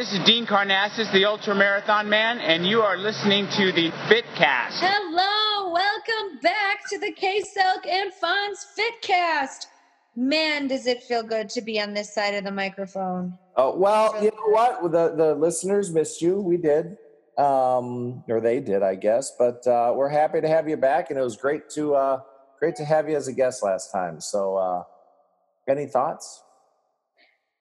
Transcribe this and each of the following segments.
this is Dean Karnazes, the Ultra Marathon Man, and you are listening to the FitCast. Hello, welcome back to the K Silk and Fonz Fitcast. Man, does it feel good to be on this side of the microphone. Oh well, you know what? The the listeners missed you. We did, um, or they did, I guess. But uh, we're happy to have you back, and it was great to uh, great to have you as a guest last time. So, uh, any thoughts?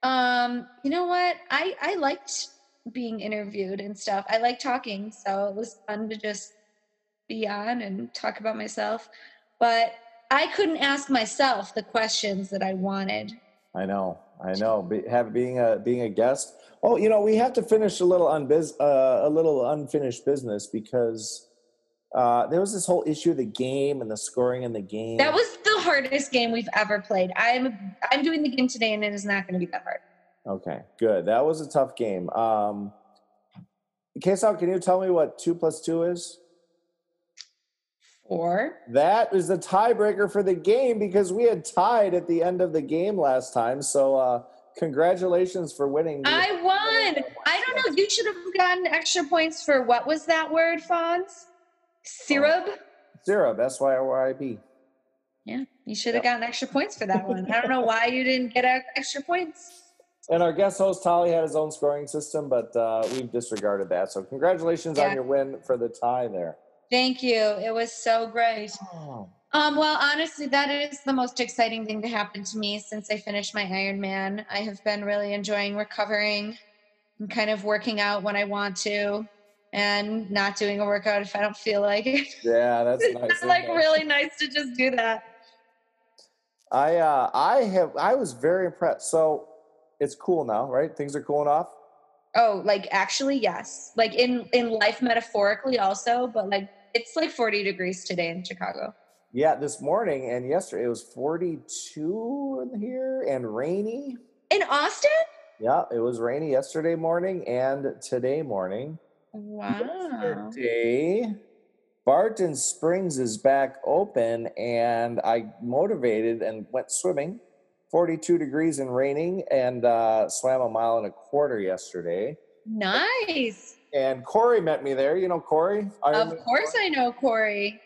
Um, you know what? I I liked being interviewed and stuff. I like talking, so it was fun to just be on and talk about myself. But I couldn't ask myself the questions that I wanted. I know, I know. Be, have being a being a guest. Oh, you know, we have to finish a little unbiz, uh, a little unfinished business because uh, there was this whole issue of the game and the scoring in the game. That was the hardest game we've ever played. I'm I'm doing the game today, and it is not going to be that hard. Okay, good. That was a tough game. Um, Kesal, can you tell me what two plus two is? Four. That is the tiebreaker for the game because we had tied at the end of the game last time. So, uh, congratulations for winning. the- I won. I don't know. You should have gotten extra points for what was that word, Fonz? Syrup. Syrup, S Y R Y B. Yeah, you should have gotten extra points for that one. I don't know why you didn't get extra points. And our guest host, Tolly, had his own scoring system, but uh, we've disregarded that. So, congratulations Yeah. on your win for the tie there. Thank you. It was so great. Oh. Um, well, honestly, that is the most exciting thing to happen to me since I finished my Ironman. I have been really enjoying recovering and kind of working out when I want to and not doing a workout if I don't feel like it. Yeah, that's nice. it's like really nice to just do that. I uh, I have I was very impressed. So it's cool now, right? Things are cooling off. Oh, like actually, yes. Like in in life metaphorically also, but like it's like 40 degrees today in Chicago. Yeah, this morning and yesterday it was 42 in here and rainy. In Austin? Yeah, it was rainy yesterday morning and today morning. Wow. Yesterday, Barton Springs is back open, and I motivated and went swimming. 42 degrees and raining, and uh, swam a mile and a quarter yesterday. Nice. And Corey met me there. You know Corey? Ironman Of course I know Corey.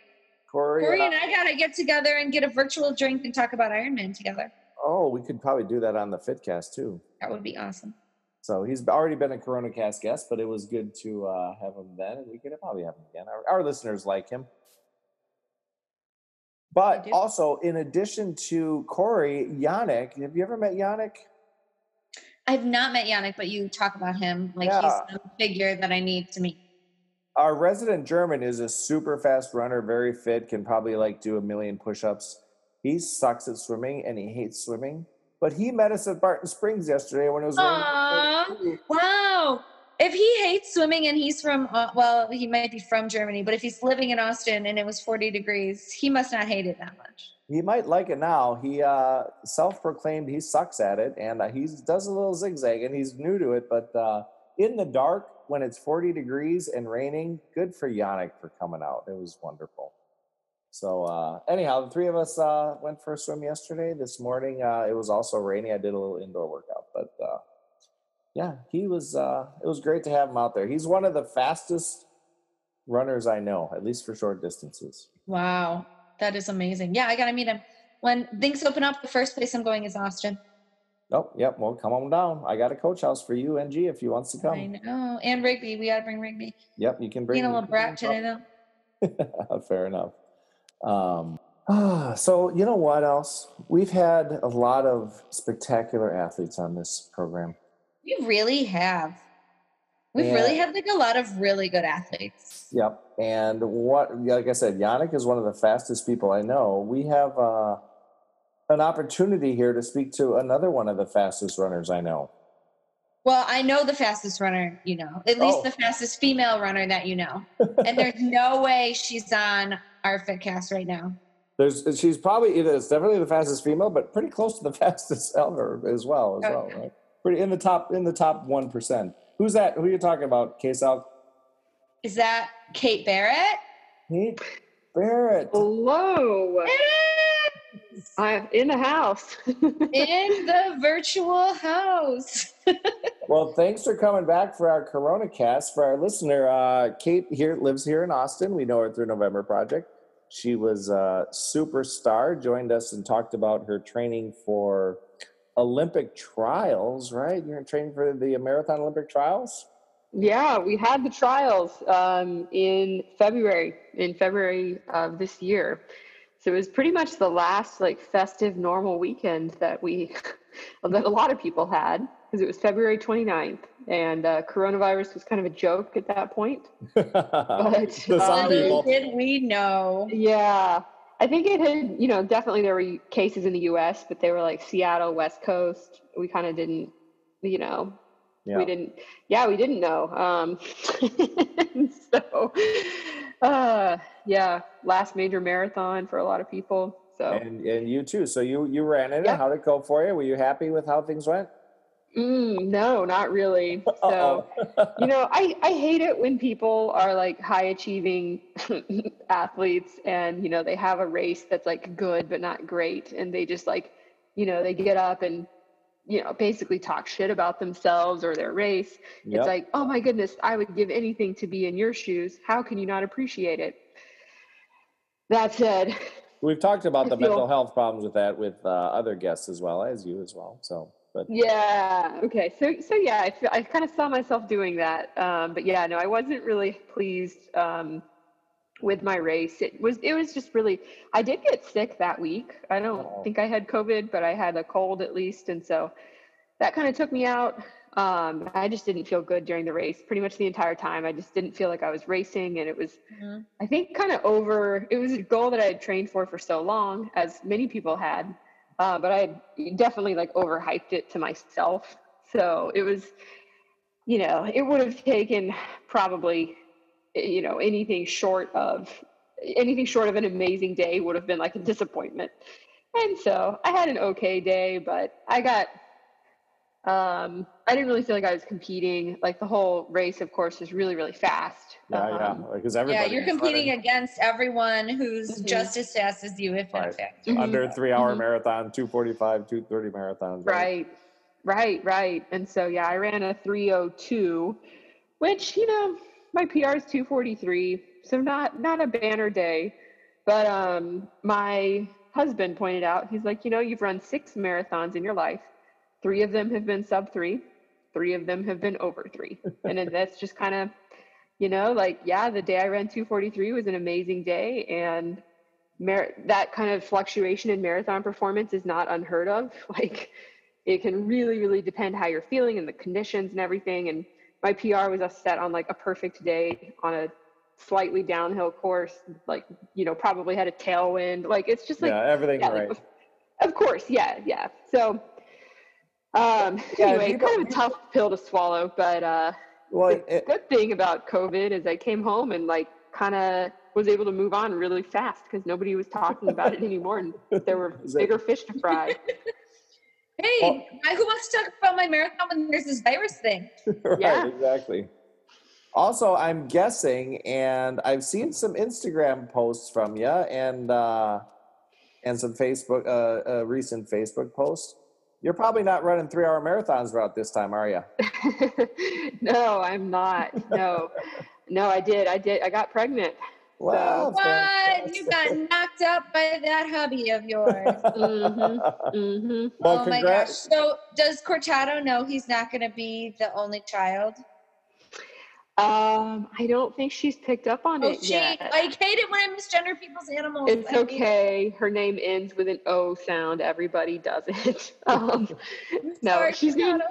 Corey. Corey and I gotta get together and get a virtual drink and talk about Iron Man together. oh, we could probably do that on the Fitcast too. That would be awesome. So he's already been a Corona Cast guest, but it was good to uh, have him then, and we could probably have him again. Our, our listeners like him. But also, in addition to Corey, Yannick, have you ever met Yannick? I've not met Yannick, but you talk about him like Yeah. he's some figure that I need to meet. Our resident German is a super fast runner, very fit, can probably like do a million push-ups. He sucks at swimming and he hates swimming. But he met us at Barton Springs yesterday when it was raining. Wow. If he hates swimming and he's from, uh, well, he might be from Germany, but if he's living in Austin and it was 40 degrees, he must not hate it that much. He might like it now. He uh, self-proclaimed he sucks at it, and uh, he does a little zigzag, and he's new to it. But uh, in the dark, when it's 40 degrees and raining, good for Yannick for coming out. It was wonderful. So uh, anyhow, the three of us uh, went for a swim yesterday. This morning, uh, it was also rainy. I did a little indoor workout, but uh, yeah, he was. Uh, it was great to have him out there. He's one of the fastest runners I know, at least for short distances. Wow. That is amazing. Yeah, I got to meet him. When things open up, the first place I'm going is Austin. Oh, yep. Well, come on down. I got a coach house for you, NG, if you wants to come. I know. And Rigby. We got to bring Rigby. Yep, you can bring. Being a little brat today, though. Fair enough. Um, so you know what else? We've had a lot of spectacular athletes on this program. We really have. We've really had like a lot of really good athletes. Yep. And what, like I said, Yannick is one of the fastest people I know. We have uh, an opportunity here to speak to another one of the fastest runners I know. Well, I know the fastest runner you know, at least Oh. the fastest female runner that you know. and there's no way she's on our FitCast right now. There's, she's probably either it's definitely the fastest female, but pretty close to the fastest ever as well. As well, right? Pretty in the top in the top one percent. Who's that? Who are you talking about? K-Sal? Is that Cate Barrett? Cate Barrett. Hello. It is! I'm in the house. in the virtual house. well, thanks for coming back for our Corona cast. For our listener, uh, Cate here lives here in Austin. We know her through November Project. She was a superstar, joined us and talked about her training for Olympic trials, right? You're training for the Marathon Olympic trials? Yeah, we had the trials um, in February, in February of this year. So it was pretty much the last like festive normal weekend that we, that a lot of people had because it was February 29th and uh, coronavirus was kind of a joke at that point. but, um, did we know? Yeah. I think it had, you know, definitely there were cases in the US, but they were like Seattle, West Coast. We kind of didn't, you know, yeah. we didn't, yeah, we didn't know. Um, so, uh, yeah, last major marathon for a lot of people. So and and you too. So you you ran it. Yep. How did it go for you? Were you happy with how things went? Mm, no, not really. So, you know, I, I hate it when people are like high achieving athletes and, you know, they have a race that's like good, but not great. And they just like, you know, they get up and, you know, basically talk shit about themselves or their race. Yep. It's like, oh my goodness, I would give anything to be in your shoes. How can you not appreciate it? That said, we've talked about I the feel, mental health problems with that with uh, other guests as well as you as well. So, but yeah, okay. So, so yeah, I feel, I kind of saw myself doing that. Um, but yeah, no, I wasn't really pleased um, with my race. It was, it was just really. I did get sick that week. I don't oh. think I had COVID, but I had a cold at least, and so that kind of took me out. Um, I just didn't feel good during the race pretty much the entire time. I just didn't feel like I was racing. And it was, mm-hmm. I think, kind of over, it was a goal that I had trained for for so long, as many people had. Uh, but I definitely like overhyped it to myself. So it was, you know, it would have taken probably, you know, anything short of anything short of an amazing day would have been like a disappointment. And so I had an okay day, but I got um, I didn't really feel like I was competing. Like the whole race, of course, is really, really fast. Yeah, um, yeah, because everybody. Yeah, you're competing running. against everyone who's mm-hmm. just as fast as you, if right. in fact. Mm-hmm. Under three hour mm-hmm. marathon, 245, 230 marathons. Right? right, right, right. And so, yeah, I ran a 302, which, you know, my PR is 243. So not, not a banner day, but, um, my husband pointed out, he's like, you know, you've run six marathons in your life Three of them have been sub three, three of them have been over three. and that's just kind of, you know, like, yeah, the day I ran 243 was an amazing day. And mar- that kind of fluctuation in marathon performance is not unheard of. Like, it can really, really depend how you're feeling and the conditions and everything. And my PR was set on like a perfect day on a slightly downhill course, like, you know, probably had a tailwind. Like, it's just like, yeah, everything yeah, right. Like, of course, yeah, yeah. So, um, yeah, anyway, kind of a tough pill to swallow, but uh, well, the it, good thing about COVID is I came home and like kind of was able to move on really fast because nobody was talking about it anymore, and there were bigger fish to fry. Hey, well, who wants to talk about my marathon when there's this virus thing? right, yeah. exactly. Also, I'm guessing, and I've seen some Instagram posts from you, and uh, and some Facebook, uh, uh, recent Facebook posts. You're probably not running three hour marathons about this time, are you? no, I'm not. No, no, I did. I did. I got pregnant. Wow. So. What? You got knocked up by that hubby of yours. mm-hmm. Mm-hmm. Well, oh congrats. my gosh. So does Cortado know he's not going to be the only child? Um, I don't think she's picked up on oh, it she, yet. I hate it when I misgender people's animals. It's I okay. Her name ends with an O sound. Everybody does it. Um, no, Sorry, she's named,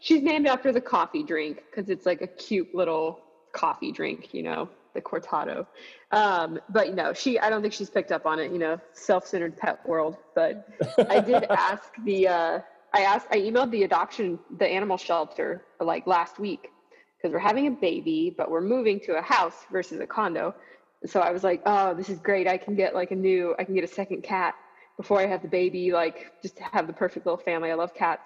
she's named after the coffee drink because it's like a cute little coffee drink, you know, the cortado. Um, but no, she. I don't think she's picked up on it. You know, self-centered pet world. But I did ask the. Uh, I asked. I emailed the adoption, the animal shelter, like last week because we're having a baby, but we're moving to a house versus a condo. So I was like, oh, this is great. I can get like a new, I can get a second cat before I have the baby, like just to have the perfect little family. I love cats.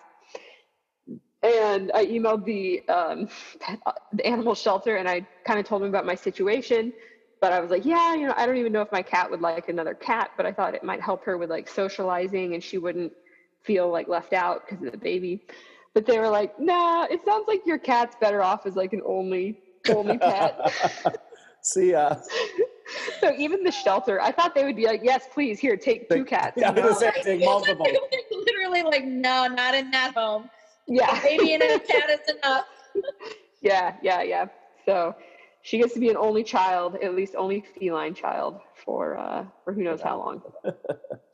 And I emailed the um, the animal shelter and I kind of told them about my situation. but I was like, yeah, you know, I don't even know if my cat would like another cat, but I thought it might help her with like socializing and she wouldn't feel like left out because of the baby. But they were like, nah, it sounds like your cat's better off as like an only only pet. See ya. so even the shelter, I thought they would be like, yes, please, here, take two cats. Yeah, I was gonna say take multiple. Literally, like, no, not in that home. Yeah. A baby and a cat is enough. Yeah, yeah, yeah. So she gets to be an only child, at least only feline child for uh for who knows how long.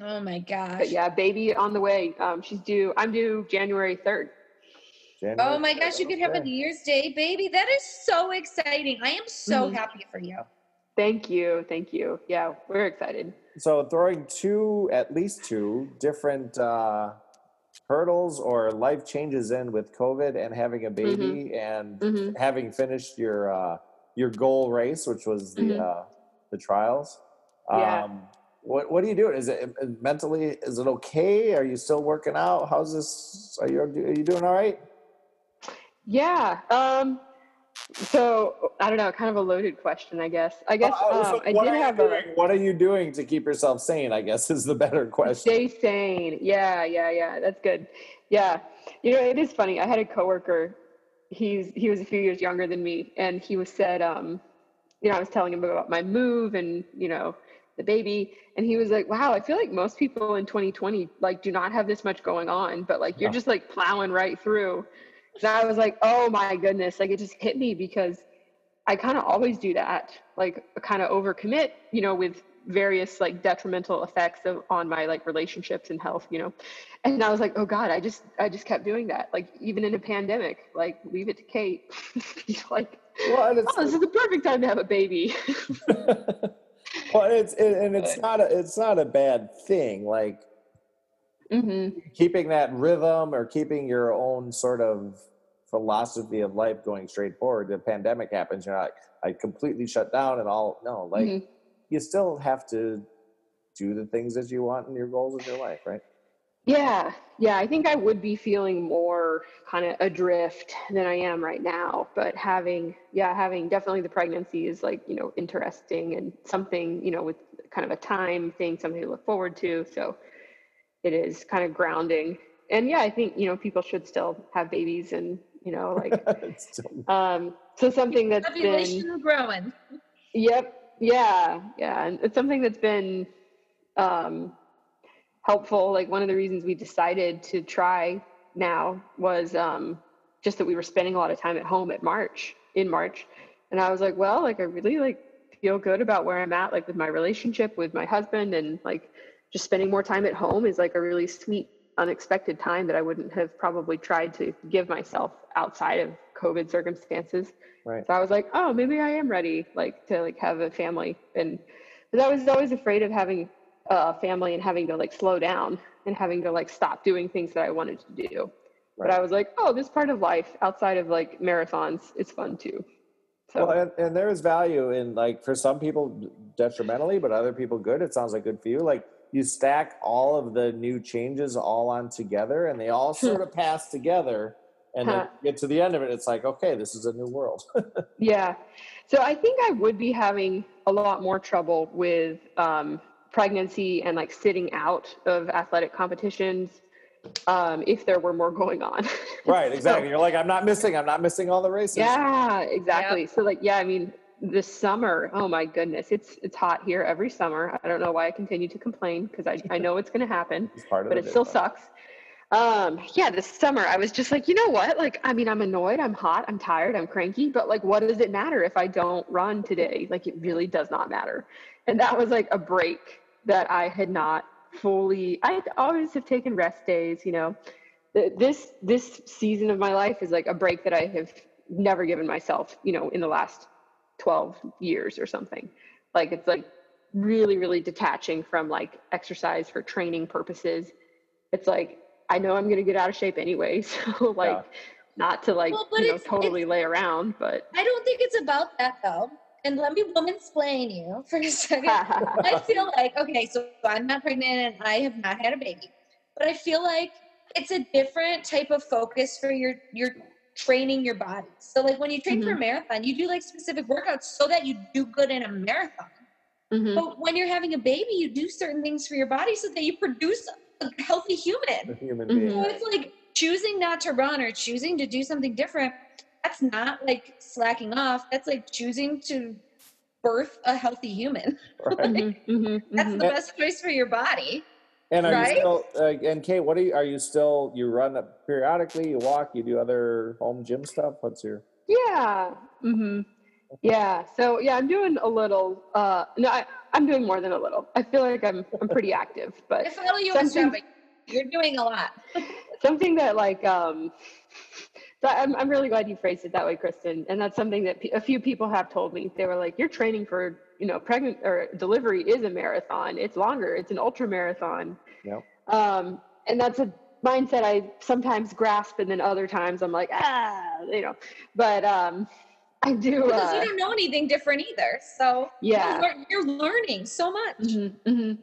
Oh my gosh. But yeah, baby on the way. Um she's due I'm due January 3rd. January Oh my gosh, you could have a. New Year's Day baby. That is so exciting. I am so Mhm. happy for you. Thank you. Thank you. Yeah, we're excited. So throwing two, at least two different uh, hurdles or life changes in with COVID and having a baby and Mhm. having finished your uh, your goal race, which was the Mhm. uh, the trials. Yeah. Um, what what are you doing? Is it mentally? Is it okay? Are you still working out? How's this? Are you are you doing all right? Yeah. Um so I don't know, kind of a loaded question, I guess. I guess Uh, so um, I what did are you have a doing? What are you doing to keep yourself sane? I guess is the better question. Stay sane. Yeah, yeah, yeah. That's good. Yeah. You know, it is funny. I had a coworker. He's he was a few years younger than me, and he was said, um, you know, I was telling him about my move and you know the baby, and he was like, "Wow, I feel like most people in 2020 like do not have this much going on, but like you're just like plowing right through." And I was like, "Oh my goodness!" Like it just hit me because I kind of always do that, like kind of overcommit, you know, with various like detrimental effects of on my like relationships and health, you know. And I was like, oh God, I just I just kept doing that. Like even in a pandemic, like leave it to Cate. Like, Well, oh, this is the perfect time to have a baby. well, it's it, and it's not a it's not a bad thing. Like mm-hmm. keeping that rhythm or keeping your own sort of philosophy of life going straight forward. The pandemic happens, you're not I completely shut down and all no, like Mhm. you still have to do the things that you want in your goals of your life, right? Yeah, yeah. I think I would be feeling more kind of adrift than I am right now. But having, yeah, having definitely the pregnancy is like, you know, interesting and something, you know, with kind of a time thing, something to look forward to. So it is kind of grounding. And yeah, I think, you know, people should still have babies and, you know, like, um, so something that's been, growing. Yep. Yeah. Yeah. And it's something that's been um, helpful. Like one of the reasons we decided to try now was um, just that we were spending a lot of time at home at March in March. And I was like, well, like I really like feel good about where I'm at, like with my relationship with my husband and like just spending more time at home is like a really sweet, unexpected time that I wouldn't have probably tried to give myself outside of COVID circumstances. right. So I was like, oh, maybe I am ready, like to like have a family. And because I was always afraid of having a family and having to like slow down and having to like stop doing things that I wanted to do. But I was like, oh, this part of life outside of like marathons is fun too. So Well, and, and there is value in like for some people detrimentally, but other people good. It sounds like good for you. Like you stack all of the new changes all on together, and they all sort of pass together. And Huh. you get to the end of it, it's like, okay, this is a new world. Yeah. So I think I would be having a lot more trouble with um, pregnancy and like sitting out of athletic competitions um, if there were more going on. right, So- exactly. You're like, I'm not missing. I'm not missing all the races. yeah, exactly. So like, yeah, I mean, this summer, oh my goodness, it's it's hot here every summer. I don't know why I continue to complain because I, I know it's going to happen It's part of but it still sucks. Um, yeah, this summer I was just like, you know what? Like, I mean, I'm annoyed, I'm hot, I'm tired, I'm cranky, but like, what does it matter if I don't run today? Like, it really does not matter. And that was like a break that I had not fully. I always have taken rest days, you know. This this season of my life is like a break that I have never given myself, you know, in the last 12 years or something. Like, it's like really, really detaching from like exercise for training purposes it's like I know I'm gonna get out of shape anyway, so like Yeah. not to like Well, you know totally lay around, but I don't think it's about that though. And let me woman explain you for a second. I feel like okay, so I'm not pregnant and I have not had a baby, but I feel like it's a different type of focus for your your training your body. So like when you train for a Mhm. marathon, you do like specific workouts so that you do good in a marathon. Mhm. But when you're having a baby, you do certain things for your body so that you produce a healthy human. A human. human Mhm. being. So it's like choosing not to run or choosing to do something different. That's not like slacking off. That's like choosing to birth a healthy human. Right? Mhm. Mhm. That's Mhm. the best choice for your body. And are Right? you still? Uh, and Cate, what are you? Are you still? You run up periodically. You walk. You do other home gym stuff. What's your? Yeah. Mm-hmm. Yeah. So yeah, I'm doing a little. Uh, no, I, I'm doing more than a little. I feel like I'm I'm pretty active, but I follow you on Something- Strava. You're doing a lot. something that like um so I'm, I'm really glad you phrased it that way kristen and that's something that a few people have told me they were like your training for you know pregnant or delivery is a marathon it's longer it's an ultra marathon Yep. um and that's a mindset i sometimes grasp and then other times i'm like ah you know but um i do Because you uh, don't know anything different either. So yeah you're, you're learning so much. Mhm, mhm.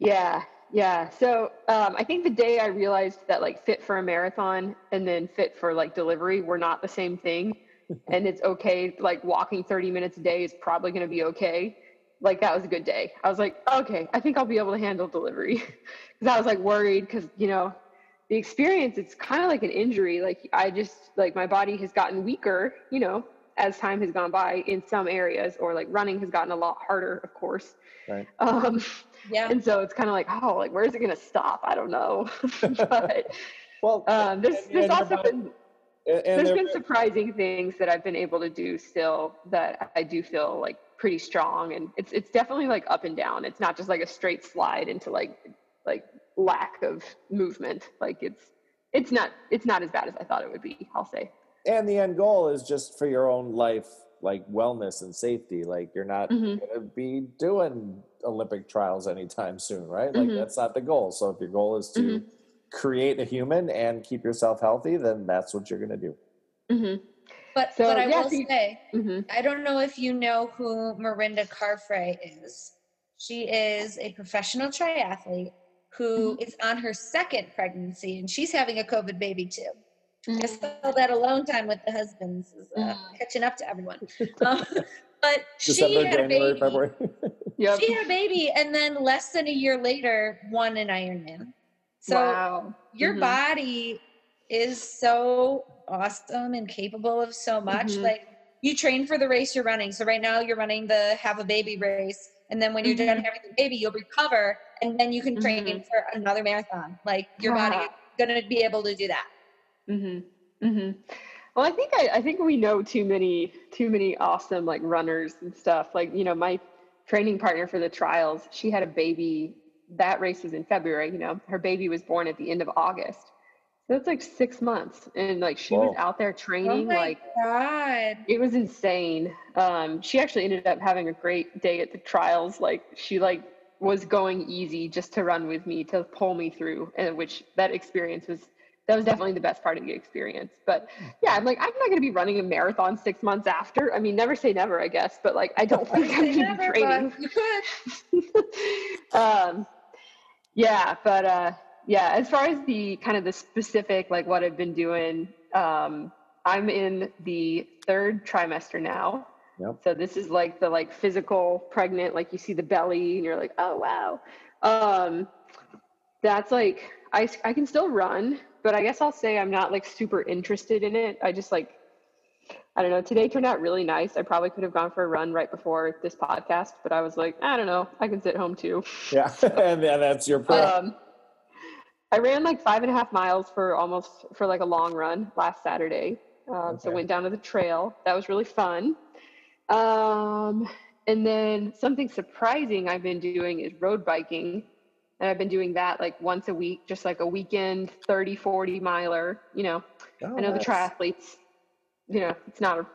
Yeah, yeah. So um, I think the day I realized that like fit for a marathon and then fit for like delivery were not the same thing, and it's okay. Like walking 30 minutes a day is probably going to be okay. Like that was a good day. I was like, okay, I think I'll be able to handle delivery because I was like worried because you know the experience it's kind of like an injury. Like I just like my body has gotten weaker. You know. As time has gone by in some areas, or like running has gotten a lot harder, of course. Right. Um, Yeah. and so it's kind of like, oh, like where's it gonna stop? I don't know. but Well, um, there's there's also about- been and, and there's there- been surprising things that I've been able to do still that I do feel like pretty strong, and it's it's definitely like up and down. It's not just like a straight slide into like like lack of movement. Like it's it's not it's not as bad as I thought it would be. I'll say. And the end goal is just for your own life, like wellness and safety. Like you're not Mhm. gonna be doing Olympic trials anytime soon, right? Like Mhm. that's not the goal. So if your goal is to create a human and keep yourself healthy, then that's what you're gonna do. hmm But So, but I yeah, will so you- say, hmm I don't know if you know who Mirinda Carfrae is. She is a professional triathlete who is on her second pregnancy, and she's having a COVID baby too. I saw that alone time with the husbands is uh, Mm. catching up to everyone. Um, but she December, had a baby. February. Yep. She had a baby, and then less than a year later, won an Ironman. So wow. your Mhm. body is so awesome and capable of so much. Mhm. Like you train for the race you're running. So right now you're running the have a baby race. And then when you're done Mhm. having the baby, you'll recover and then you can train for another marathon. Like your body Wow. is gonna be able to do that. Hmm hmm Well, I think I, I think we know too many too many awesome like runners and stuff. Like you know, my training partner for the trials, she had a baby. That race was in February. You know, her baby was born at the end of August. So it's like six months, and like she was out there Oh training. my like god. it was insane. Um, she actually ended up having a great day at the trials. Like she like was going easy just to run with me to pull me through, and which that experience was that was definitely the best part of the experience. But yeah, I'm like I'm not going to be running a marathon six months after. I mean, never say never, I guess. But like I don't think I'm Say going to be training. you could. um, yeah, but uh, yeah, as far as the kind of the specific, like what I've been doing, um, I'm in the third trimester now. Yep. So this is like the like physical pregnant, like you see the belly and you're like, oh wow. Um, that's like I I can still run, but I guess I'll say I'm not like super interested in it. I just like I don't know. Today turned out really nice. I probably could have gone for a run right before this podcast, but I was like, I don't know. I can sit home too. Yeah, and then that's your plan. Um, I ran like five and a half miles for almost for like a long run last Saturday. Um, So went down to the trail. That was really fun. Um, and then something surprising I've been doing is road biking. And I've been doing that like once a week, just like a weekend 30, 40 miler. You know, Oh, I know the triathletes, you know, it's not a,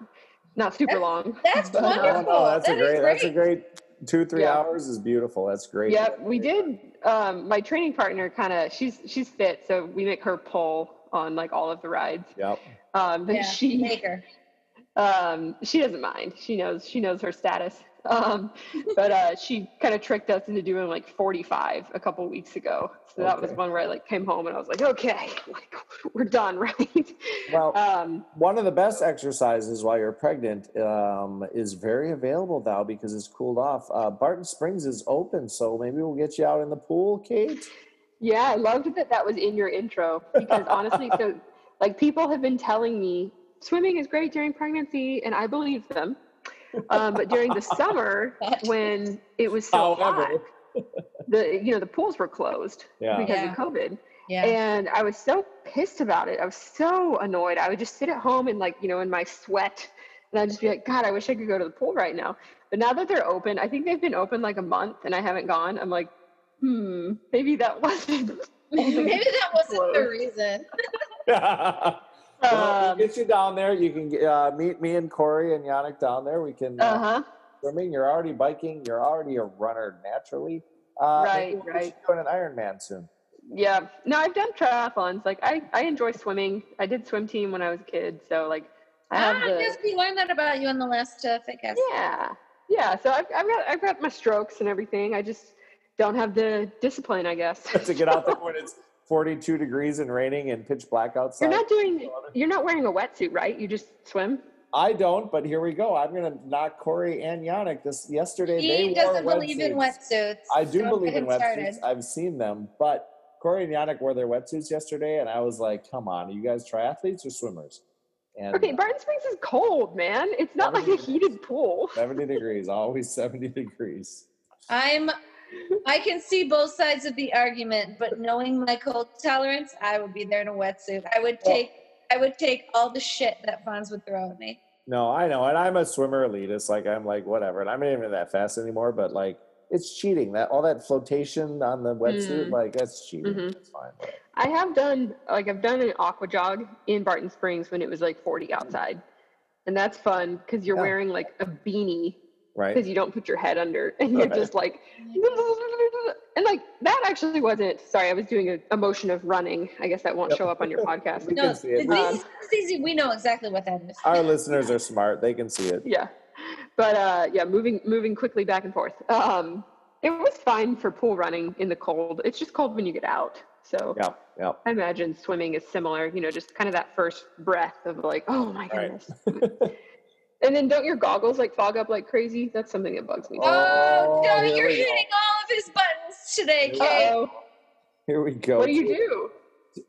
not super That's- long. That's but, No, wonderful. no, that's That a is great, That's a great. great two, three Yeah. hours is beautiful. That's great. Yep, we did. Um, my training partner kind of she's she's fit, so we make her pull on like all of the rides. Yep. Um, but Yeah, she Maker. um, she doesn't mind. She knows she knows her status. Um, but uh, she kind of tricked us into doing like 45 a couple weeks ago. So that was one where I like came home and I was like, okay, like we're done, right? Well, Um, one of the best exercises while you're pregnant um, is very available now because it's cooled off. Uh, Barton Springs is open, so maybe we'll get you out in the pool, Cate. Yeah, I loved that that was in your intro because honestly, so like people have been telling me swimming is great during pregnancy, and I believe them. Um, but during the summer, when it was so However. hot, the you know the pools were closed Yeah. because Yeah. of COVID, Yeah. and I was so pissed about it. I was so annoyed. I would just sit at home and like you know in my sweat, and I'd just be like, God, I wish I could go to the pool right now. But now that they're open, I think they've been open like a month, and I haven't gone. I'm like, hmm, maybe that wasn't. Maybe that wasn't the reason. Well, we'll get you down there. You can uh, meet me and Corey and Yannick down there. We can uh, Uh huh. swimming. You're already biking. You're already a runner naturally. Uh, Right, we'll get right. you Doing an Ironman soon. Yeah. No, I've done triathlons. Like I, I enjoy swimming. I did swim team when I was a kid, so like I have ah, the yes, we learned that about you in the last uh, Fitcast. yeah, yeah. So I've, I've got I've got my strokes and everything. I just don't have the discipline, I guess. to get out there when it's 42 degrees and raining and pitch black outside. You're not doing. You're not wearing a wetsuit, right? You just swim. I don't, but here we go. I'm gonna knock Corey and Yannick this yesterday. He they doesn't wore believe in wetsuits. wetsuits. I do so believe in wetsuits. started. I've seen them, but Corey and Yannick wore their wetsuits yesterday, and I was like, "Come on, are you guys triathletes or swimmers?" And Okay, uh, Barton Springs is cold, man. It's not like a heated pool. 70 degrees, always 70 degrees. I'm. I can see both sides of the argument, but knowing my cold tolerance, I would be there in a wetsuit. I would Well- take. I would take all the shit that Fonz would throw at me. No, I know, and I'm a swimmer elitist. Like I'm like whatever, and I'm not even that fast anymore. But like, it's cheating. That all that flotation on the wetsuit, Mm. like that's cheating. Mhm. It's fine. I have done like I've done an aqua jog in Barton Springs when it was like 40 outside, and that's fun because you're Yeah. wearing like a beanie Right? because you don't put your head under, and you're Right. just like, and like that actually wasn't. Sorry, I was doing a, a motion of running. I guess that won't Yep. show up on your podcast. We No, can see it. it's Um, easy. We know exactly what that is. Our listeners are smart; they can see it. yeah but uh yeah moving moving quickly back and forth um it was fine for pool running in the cold it's just cold when you get out so Yeah, yeah. i imagine swimming is similar you know just kind of that first breath of like oh my Right. Goodness and then don't your goggles like fog up like crazy that's something that bugs me Oh, Oh, no, you're we go. hitting all of his buttons today, Here we Cate. Uh-oh. Here we go. what do you do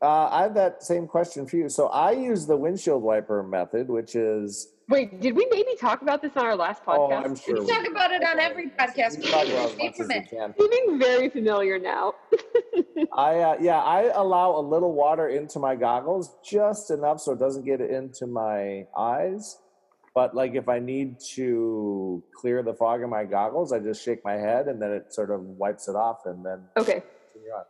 Uh, I have that same question for you. So I use the windshield wiper method, which is wait did we maybe talk about this on our last podcast? Oh, podcast I'm sure We talk about it on every podcast. we talk about as Stay much as from we it. can. feeling very familiar now I uh, yeah, I allow a little water into my goggles, just enough so it doesn't get into my eyes. But like if I need to clear the fog in my goggles, I just shake my head and then it sort of wipes it off and then okay continue on.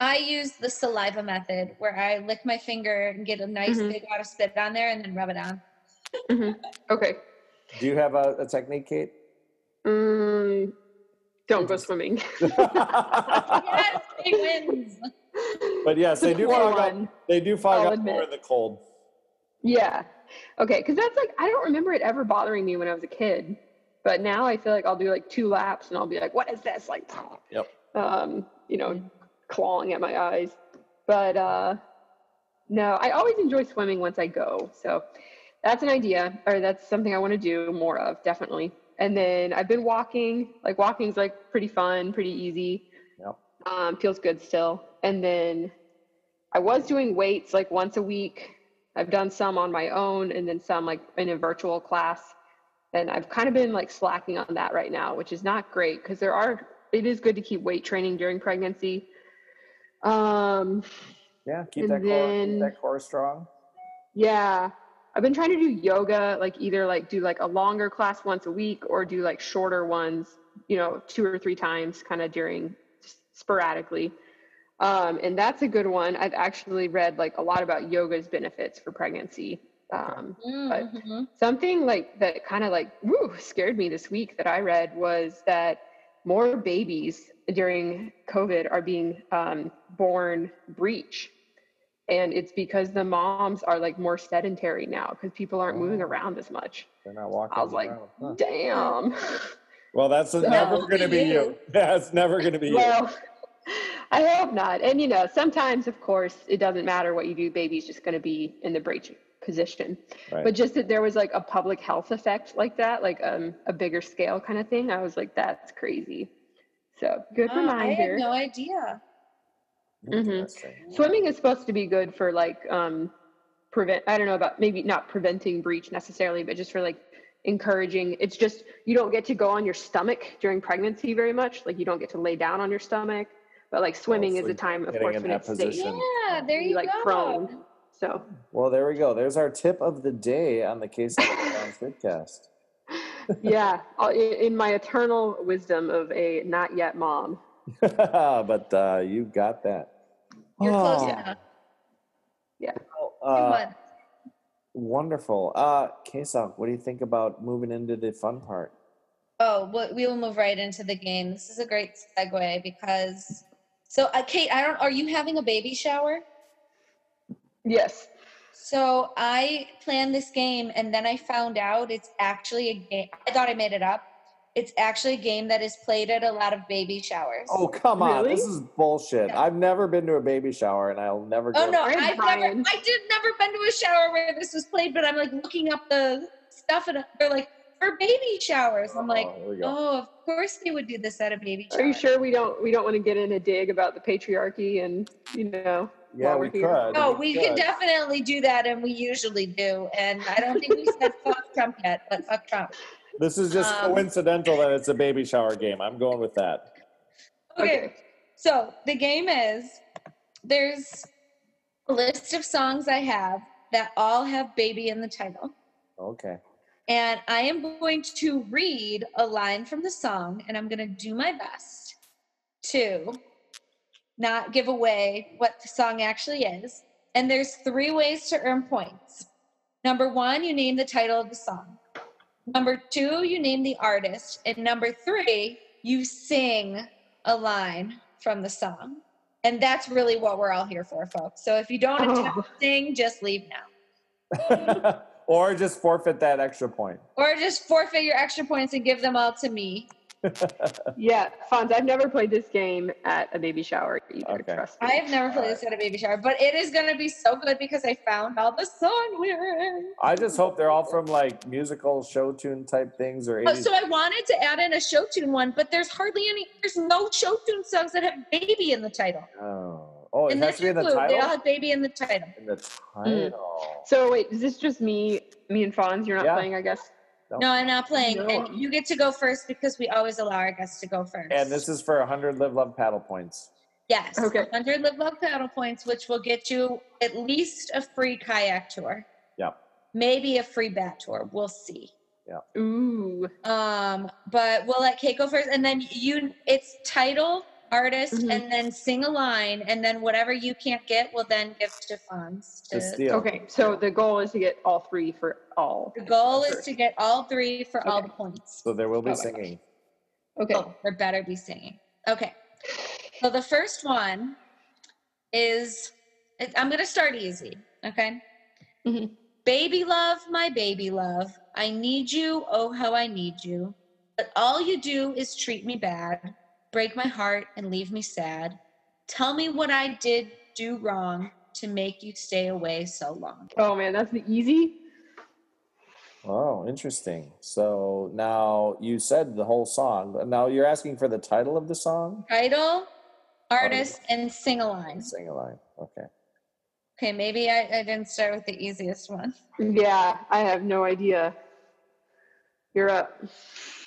I use the saliva method where I lick my finger and get a nice Mhm. big wad of spit on there and then rub it on. okay Do you have a, a technique, Cate? mm, don't go swimming yes, he wins. But yes, they do poor fog up. They do fog I'll up admit. more in the cold. Yeah. Okay. Because that's like, I don't remember it ever bothering me when I was a kid. But now I feel like I'll do like two laps and I'll be like, what is this? Like, Yep. um, you know, clawing at my eyes. But uh, no, I always enjoy swimming once I go. So that's an idea, or that's something I want to do more of, definitely. And then I've been walking. Like, walking's like pretty fun, pretty easy. Yep. Um, feels good still. And then I was doing weights like once a week. I've done some on my own and then some like in a virtual class. And I've kind of been like slacking on that right now, which is not great because there are, it is good to keep weight training during pregnancy. Um, Yeah, keep that core, keep that core strong. yeah. I've been trying to do yoga, like either like do like a longer class once a week or do like shorter ones, you know, two or three times kind of during sporadically. Um, and that's a good one. I've actually read like a lot about yoga's benefits for pregnancy. Um, Mhm. something like that kind of like woo, scared me this week that I read was that more babies during COVID are being um, born breech. and it's because the moms are like more sedentary now because people aren't moving Oh. around as much. They're not walking. I was like. Huh. damn. Well, that's So- never going to be be you. you. That's never going to be you. Well, I hope not. And you know, sometimes, of course, it doesn't matter what you do. Baby's just going to be in the breech position. Right. But just that there was like a public health effect like that, like um, a bigger scale kind of thing. I was like, that's crazy. So good Oh, I had no idea. Mhm. Swimming is supposed to be good for like um, prevent. I don't know about maybe not preventing breach necessarily, but just for like encouraging. It's just you don't get to go on your stomach during pregnancy very much. Like you don't get to lay down on your stomach. But like swimming is so a time, of getting course, when that it's safe. Yeah, there be you like go. prone. So Well, there we go. There's our tip of the day on the Case Vidcast. yeah, I'll- in my eternal wisdom of a not yet mom. but uh, you got that. You're close Oh, enough. uh, Come on. wonderful. Uh, Kesa, what do you think about moving into the fun part? Oh, well, we will move right into the game. This is a great segue because. So, uh, Cate, I don't. Are you having a baby shower? Yes. So I planned this game, and then I found out it's actually a game. I thought I made it up. It's actually a game that is played at a lot of baby showers. Oh, come on. Really? This is bullshit. Yeah. I've never been to a baby shower and I'll never go. Oh no, Where's I've never. Brian? I did never been to a shower where this was played, but I'm like looking up the stuff, and they're like for baby showers. I'm like, Oh, here we go. oh, of course they would do this at a baby shower. Are you sure we don't we don't want to get in a dig about the patriarchy and you know yeah, we we're here? could. No, we can could. definitely do that, and we usually do. And I don't think we said fuck Trump yet, but fuck Trump. This is just Um, coincidental that it's a baby shower game. I'm going with that. Okay. So the game is there's a list of songs I have that all have baby in the title. Okay. And I am going to read a line from the song, and I'm going to do my best to not give away what the song actually is. And there's three ways to earn points. Number one, you name the title of the song. Number two, you name the artist. And number three, you sing a line from the song. And that's really what we're all here for, folks. So if you don't oh. attempt Oh. to sing, just leave now. or just forfeit that extra point. Or just forfeit your extra points and give them all to me. Yeah, Fonz, I've never played this game at a baby shower either. Okay. Trust me. I have never played this at a baby shower, but it is going to be so good because I found all the song lyrics. I just hope they're all from like musical show tune type things or Oh, 80s. so I wanted to add in a show tune one, but there's hardly any. There's no show tune songs that have "baby" in the title. oh, oh it and has to be in the They all have "baby" in the title. In the title. So wait, is this just me, me and Fonz? You're not Yeah. playing, I guess. No, I'm not playing, No. and you get to go first because we always allow our guests to go first. And this is for 100 live love paddle points. yes, Okay. 100 live love paddle points, which will get you at least a free kayak tour. Yeah. Maybe a free bat tour. We'll see. Yeah. Ooh. Um, but we'll let Cate go first, and then you. It's title, artist, Mhm. and then sing a line, and then whatever you can't get, will then give to Fonz. To To, steal. Okay, so the goal is to get all three for all. the goal is to get all three for all the points. So there will be Oh singing. Okay. Oh, there better be singing. Okay. So the first one is I'm going to start easy. Okay. Mhm. Baby love, my baby love, I need you. Oh, how I need you. But all you do is treat me bad, break my heart, and leave me sad. Tell me what I did do wrong to make you stay away so long. Oh man, that's the easy. Oh, interesting. So now you said the whole song. but Now you're asking for the title of the song? Title, artist, and sing a line. Sing a line. Okay. Okay, maybe I, I didn't start with the easiest one. Yeah, I have no idea. You're up.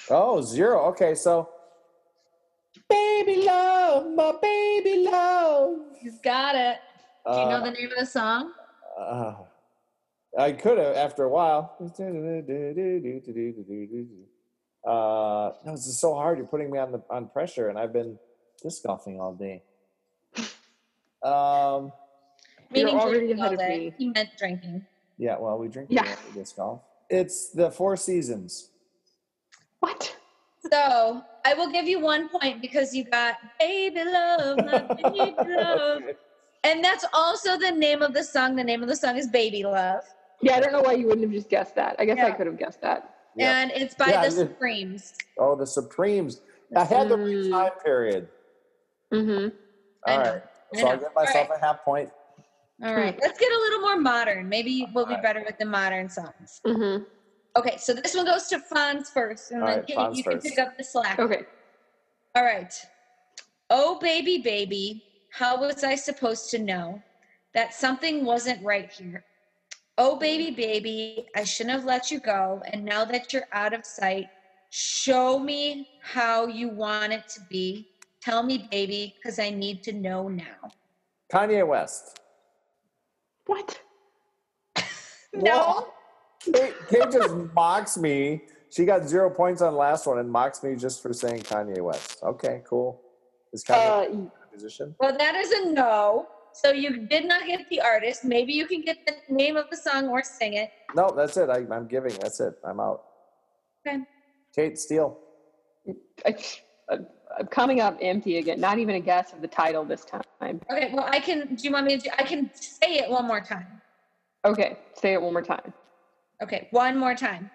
Oh, zero. Okay, so Baby love, my baby love. He's got it. Do you know Uh, the name of the song? Uh, I could have after a while. Uh, no, this is so hard. You're putting me on the on pressure, and I've been disc golfing all day. Um, Meaning already drinking ahead all of day. me. He meant drinking. yeah, well, we drink Yeah. yeah. disc golf. It's the Four Seasons. What? So I will give you one point because you got baby love, my baby love. And that's also the name of the song. The name of the song is Baby Love. Yeah, I don't know why you wouldn't have just guessed that. I guess I could have guessed that. Yeah. And it's by Yeah, the Supremes. Oh, the Supremes. I had the right Mm. time period. Mm-hmm. I All know. right. I So I'll give myself All a half point. All right. Let's get a little more modern. Maybe we'll be Alright. better with the modern songs. Mm-hmm. Okay, so this one goes to Fonz first, and All then right, Cate, Fonz you can pick up the slack. Okay. All right. Oh, baby, baby, how was I supposed to know that something wasn't right here? Oh, baby, baby, I shouldn't have let you go. And now that you're out of sight, show me how you want it to be. Tell me, baby, because I need to know now. Kanye West. What? No. Cate, Cate just mocks me. She got zero points on the last one and mocks me just for saying Kanye West. Okay, cool. Is Kanye Uh, a musician? Well, that is a no. So you did not get the artist. Maybe you can get the name of the song or sing it. No, that's it. I, I'm giving. That's it. I'm out. Okay. Cate Steele. I, I'm coming up empty again. Not even a guess of the title this time. Okay, well, I can. Do you want me to? I can say it one more time. Okay, say it one more time. Okay, one more time.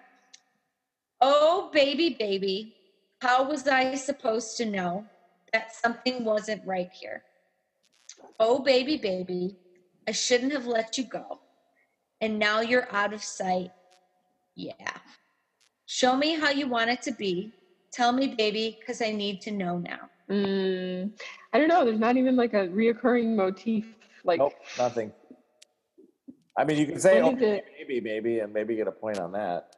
Oh, baby, baby, how was I supposed to know that something wasn't right here? Oh, baby, baby, I shouldn't have let you go. And now you're out of sight. Yeah. Show me how you want it to be. Tell me, baby, because I need to know now. Mm, I don't know. There's not even like a reoccurring motif. Like, Nope, nothing. I mean, you can say What is it? maybe, maybe, and maybe get a point on that.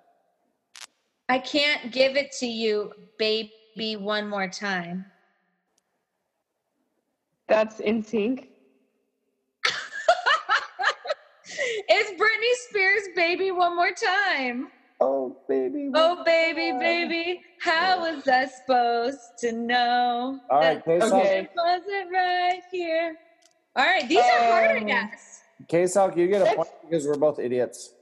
I can't give it to you, baby, one more time. that's in sync. it's Britney Spears' baby one more time. Oh, baby. Oh, baby, baby, how was I supposed to know? All right, that K-Sal, Okay. wasn't right here. All right, these are harder, I Um, guess. K-Sal, you get a point because we're both idiots.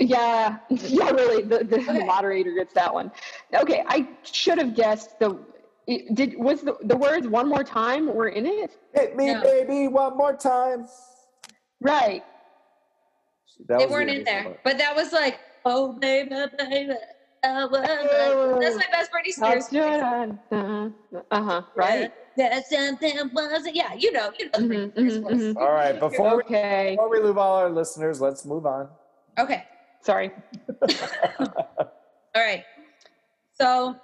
Yeah, yeah, really. The, the, the Okay. moderator gets that one. Okay, I should have guessed the. Did was the the words one more time were in it? Hit me, No. baby, one more time. Right. That They weren't in there, one. but that was like, oh, baby, baby. oh, well, well. That's my best Britney Spears. Uh huh. Right. That something wasn't. Yeah, you know, you know. the Mhm, Britney Spears mhm, voice. mhm. All right, before we, Okay. before we lose all our listeners, let's move on. Okay. Sorry. All right. So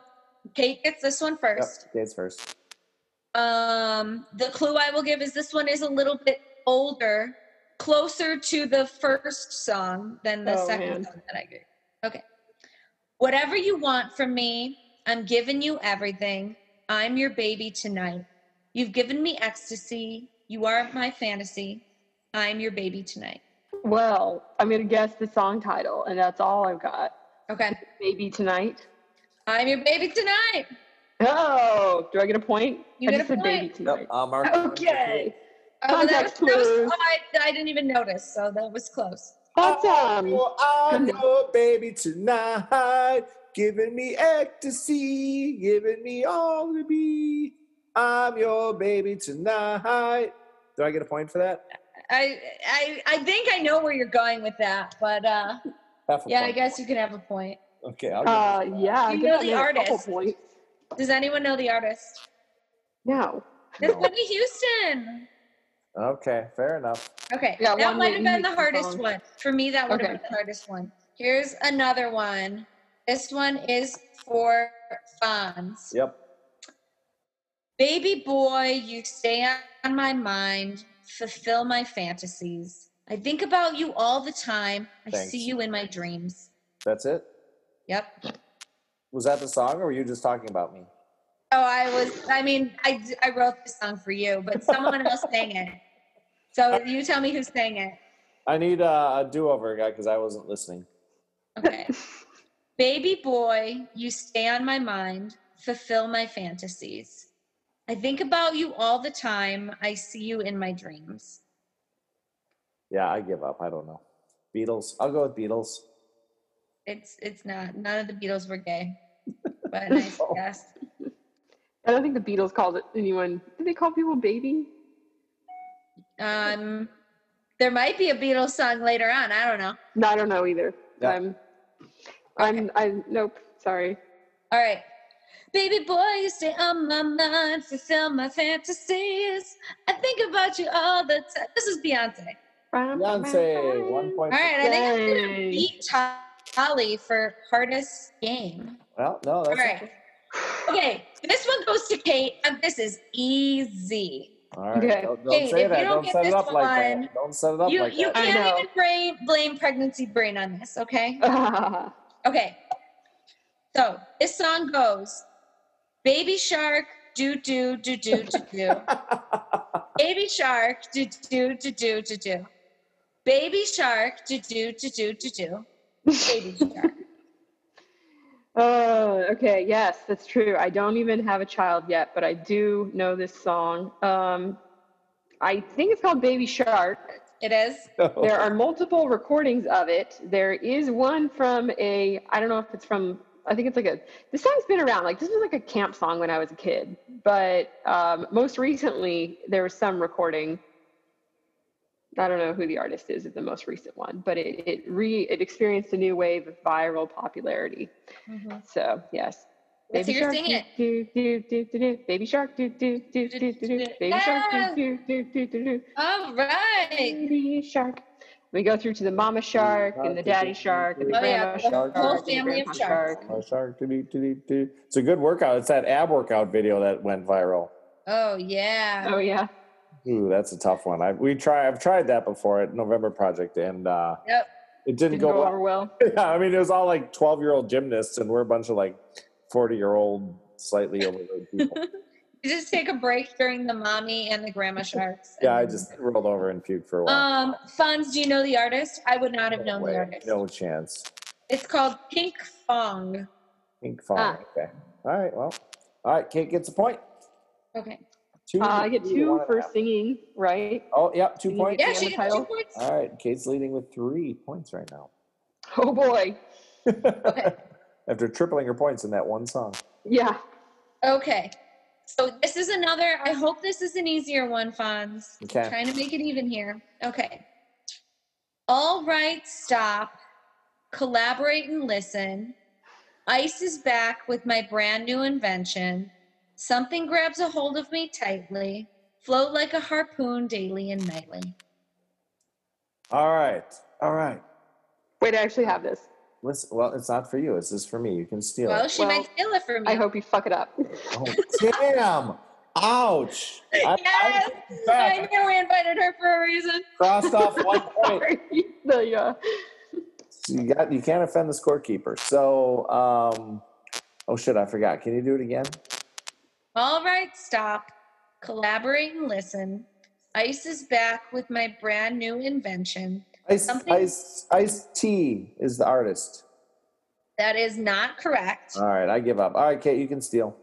Cate gets this one first. Yep. Cate's first. Um, the clue I will give is this one is a little bit older, closer to the first song than the Oh, second man. song that I gave. Okay. Whatever you want from me, I'm giving you everything. I'm your baby tonight. You've given me ecstasy. You are my fantasy. I'm your baby tonight. Well, I'm gonna guess the song title, and that's all I've got. Okay. Baby tonight. I'm your baby tonight. Oh, do I get a point? You I get just a said baby point. tonight. Yep, I'll mark it down for Cate. Okay. Oh, that was, Context that was, clues. oh, I, I didn't even notice, so that was close. That's um. Oh, I'm your baby tonight, giving me ecstasy, giving me all to be. I'm your baby tonight. Do I get a point for that? I, I I think I know where you're going with that, but uh, Half a yeah, I guess you can have a point. Okay, I'll Uh, it. yeah. You give know the a couple artist. Points. Does anyone know the artist? No. It's No. Whitney Houston. Okay, fair enough. Okay, Yeah, that might have been the hardest song. one for me. That would have been the hardest one. Here's another one. This one is for Fonz. Yep. Baby boy, you stay on my mind, fulfill my fantasies. I think about you all the time. I Thanks. see you in my dreams. That's it. Yep. Was that the song, or were you just talking about me? Oh, I was. I mean, I, I wrote this song for you, but someone else sang it. So you tell me who sang it. I need uh, a do-over guy because I wasn't listening. Okay. Baby boy, you stay on my mind, fulfill my fantasies. I think about you all the time. I see you in my dreams. Yeah, I give up. I don't know. Beatles. I'll go with Beatles. It's it's not. None of the Beatles were gay, but nice Oh. guess. I don't think the Beatles called it anyone. Did they call people baby? Um, there might be a Beatles song later on. I don't know. No, I don't know either. Yeah. I'm, I'm, I'm, nope, sorry. All right. Baby boy, you stay on my mind, fulfill my fantasies. I think about you all the time. This is Beyonce. Beyonce, one point. All right, I think I'm gonna beat Holly for hardest game. Well, no, All that's right. Okay, this one goes to Cate, and this is easy. all right. Okay. Don't, don't Hey, say you that. don't Don't set it this up like that. Don't set it up You like you that. I can't know. even blame blame pregnancy brain on this, okay? Okay. So this song goes, Baby Shark, do do do do do do. Baby Shark, do do do do do do. Baby Shark, do do do do do do. Baby Shark. Oh, okay. Yes, that's true. I don't even have a child yet, but I do know this song. Um, I think it's called Baby Shark. It is. There are multiple recordings of it. There is one from a, I don't know if it's from, I think it's like a, this song's been around. Like, this was like a camp song when I was a kid. But um, most recently, there was some recording. I don't know who the artist is of the most recent one, but it, it re it experienced a new wave of viral popularity. Mhm. So yes. Let's hear you sing it. Do, do, do, do, do. Baby shark, do, do, do, do, do, do. Baby shark, do, do, do, do, do, do. All right. Baby shark. We go through to the mama shark and the daddy shark and the Oh, yeah, grandma the shark. whole family of grandpa sharks. Oh, shark, doo-doo, doo-doo, doo. It's a good workout. It's that ab workout video that went viral. Oh yeah. Oh yeah. Ooh, that's a tough one. I we try. I've tried that before at November Project, and uh, Yep. it didn't, Didn't go, go over well. Yeah, I mean, it was all like twelve-year-old gymnasts, and we're a bunch of like forty-year-old, slightly overweight people. You just take a break during the mommy and the grandma sharks. yeah, I just rolled over and puked for a while. Um, Fonz, do you know the artist? I would not have No known way. the artist. No chance. It's called Pink Fong. Pinkfong. Ah. Okay. All right. Well. All right. Cate gets a point. Okay. Two. Uh, I get to two one and a for half. singing, right? Oh, yep. Two You points. Yeah, she gets two points. All right. Cate's leading with three points right now. Oh boy. okay. After tripling her points in that one song. Yeah. Okay. So this is another, I hope this is an easier one, Fonz. Okay. Trying to make it even here. Okay. All right, stop. Collaborate and listen. Ice is back with my brand new invention. Something grabs a hold of me tightly. Float like a harpoon daily and nightly. All right. All right. Wait, I actually have this. Listen, well, it's not for you. It's just for me. You can steal it. Well, it. she Well, might steal it from me. I hope you fuck it up. Oh, damn. Ouch. I, Yes, I, in I fact, knew we invited her for a reason. crossed off one point. Sorry. the, uh, So you got you can't offend the scorekeeper. So um oh shit, I forgot. Can you do it again? All right, stop. Collaborate and listen. Ice is back with my brand new invention. Ice Something- Ice Ice T is the artist. That is not correct. All right, I give up. All right, Cate, you can steal.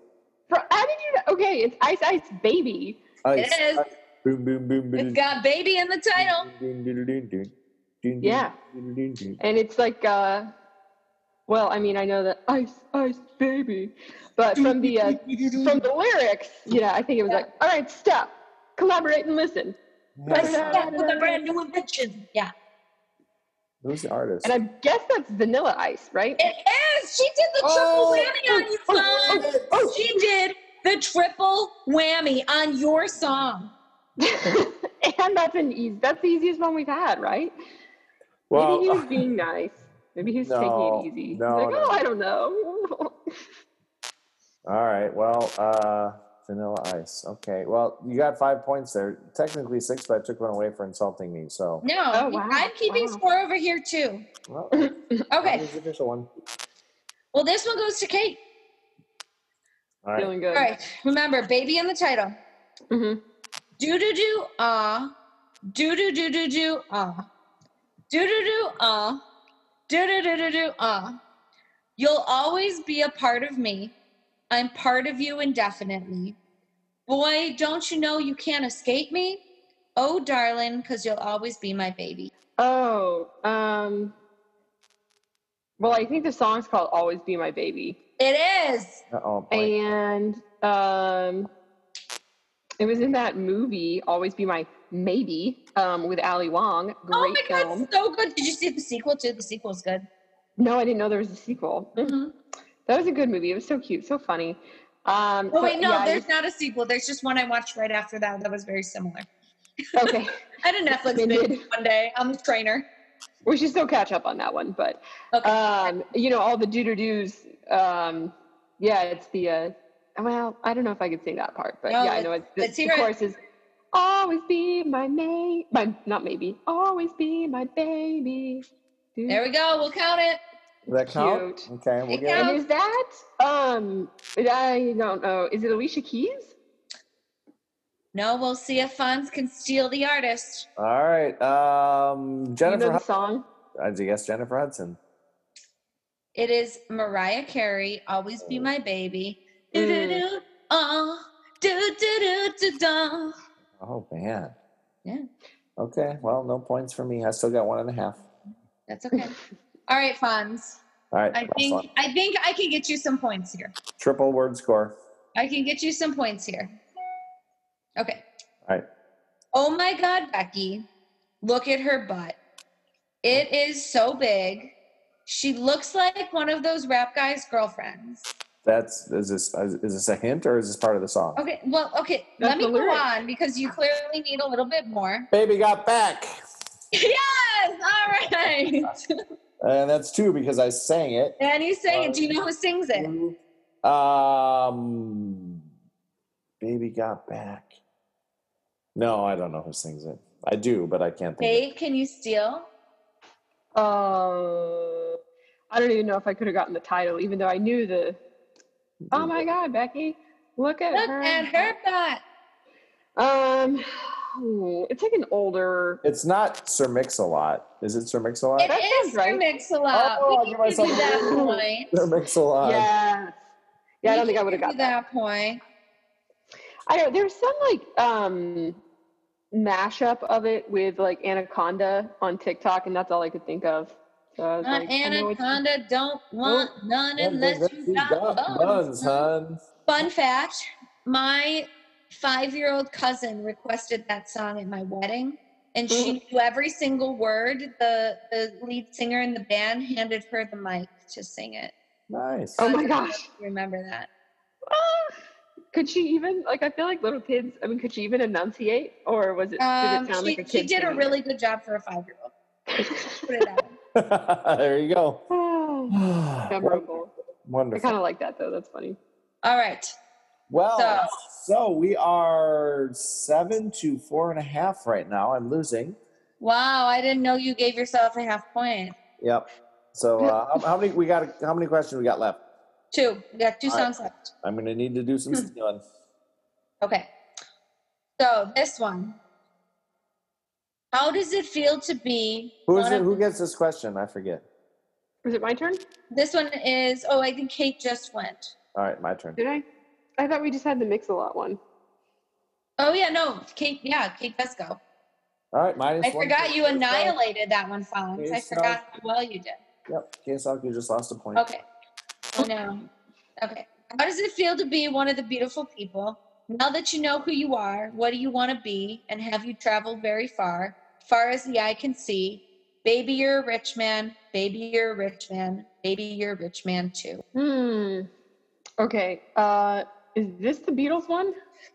bro, how did you know? Okay, it's Ice Ice Baby. Ice. It is. Ice, boom boom boom boom. It's got baby in the title. Dun, dun, dun, dun, dun, dun, Yeah. dun, dun, dun. And it's like, uh, well, I mean, I know that Ice Ice Baby, but from the uh, from the lyrics, you know, I think it was like, all right, stop, collaborate and listen. Ice Nice. is with a brand new invention. Yeah. Who's the artist? And I guess that's Vanilla Ice, right? It is. She did the triple Oh, whammy on you, oh, song. oh, She did the triple whammy on your song. and that's an easy. That's the easiest one we've had, right? well, Maybe he was being nice. Maybe he was No, taking it easy. He's no, like, no. oh, I don't know. all right. Well, uh Vanilla Ice. Okay. Well, you got five points there. Technically six, but I took one away for insulting me. So, No, Oh, wow. I'm keeping Wow. score over here too. well, Okay. the official one. Well, this one goes to Cate. All right. Feeling good. All right. Remember, baby in the title. Mm-hmm. Do do do ah. Do do do do do ah. Do do do ah. Do do do do do ah. You'll always be a part of me. I'm part of you indefinitely. Boy, don't you know you can't escape me? Oh, darling, because you'll always be my baby. Oh, um, well, I think the song's called "Always Be My Baby," It is. Uh-oh, point. and um, It was in that movie, Always Be My Maybe, um, with Ali Wong. Great oh my film. god, so good! Did you see the sequel too? The sequel's good. No, I didn't know there was a sequel. Mhm. That was a good movie. It was so cute, so funny. Um, Oh wait, no, yeah, there's not a sequel. There's just one I watched right after that that was very similar. okay. I had a Netflix binge one day. I'm the trainer. We should still catch up on that one, but Okay. um, you know, all the doo doo doos. Um, yeah, it's the. Uh, well, I don't know if I could sing that part, but No, yeah, I know it's the, the chorus is always be my may, my not maybe, always be my baby. Doo- there we go. We'll count it. Does that count? Cute. Okay, we'll It get And it. is that um? I don't know. Is it Alicia Keys? No, we'll see if Fonz can steal the artist. All right. Um, Do you Jennifer. know the Hud- song? I guess Jennifer Hudson. It is Mariah Carey, Always Be My Baby. Mm. Do-do-do, uh, do-do-do-do-do. Oh man. Yeah. Okay. Well, no points for me. I still got one and a half. That's okay. All right, Fonz. All right. I think one. I think I can get you some points here. Triple word score. I can get you some points here. Okay. All right. Oh my God, Becky. Look at her butt. It is so big. She looks like one of those rap guys' girlfriends. That's is this is this a hint or is this part of the song? Okay, well, okay, That's let me go on because you clearly need a little bit more. Baby got back. yes, all right. And that's two because I sang it. and you say it. Do you know who sings it? Um, baby got back. No, I don't know who sings it. I do, but I can't think. Cate, can you steal? Uh, I don't even know if I could have gotten the title, even though I knew the. Oh my God, Becky! Look at Look her. at her butt. Um, it's like an older. It's not Sir Mix-a-Lot. Is it Sir Mix-a-Lot? It That is sounds right. Sir Mix-a-Lot. Oh, we give can give you myself that point. point. Sir Mix-a-Lot. Yeah. Yeah, I don't think I would have give you got that. that point. I don't. There's some like um mashup of it with like Anaconda on TikTok, and that's all I could think of. So I was Not like, I anaconda don't want none unless you You got, got buns. buns, hun. Fun fact: My five-year-old cousin requested that song at my wedding, and she knew every single word. The the lead singer in the band handed her the mic to sing it. Nice. Oh my gosh. Remember that? Ah! Could she even like? I feel like little kids. I mean, could she even enunciate, or was it? Um, did it sound she, like a kid? she did a really good job for a five-year-old. Put it that way. there you go. Oh, memorable. I kind of like that though. That's funny. All right. Well, So- so we are seven to four and a half right now. I'm losing. Wow, I didn't know you gave yourself a half point. Yep. So uh, how, how many we got? How many questions we got left? Two. We got two All right. songs left. I'm gonna need to do some Hmm. stealing. Okay. So this one. How does it feel to be Who is it? of Who gets this question? I forget. Is it my turn? this one is oh I think Cate just went. All right, my turn. Did I? I thought we just had the mix a lot one. Oh yeah, no, Cate yeah, Cate does go. All right, minus I one. forgot you Case Salk. annihilated that one, Fonz. I forgot how well you did. Yep, Case Salk, you just lost a point. Okay. I know. Okay. How does it feel to be one of the beautiful people? Now that you know who you are, what do you want to be? And have you traveled very far? Far as the eye can see. Baby, you're a rich man. Baby, you're a rich man. Baby, you're a rich man too. Hmm. Okay. Uh, is this the Beatles one?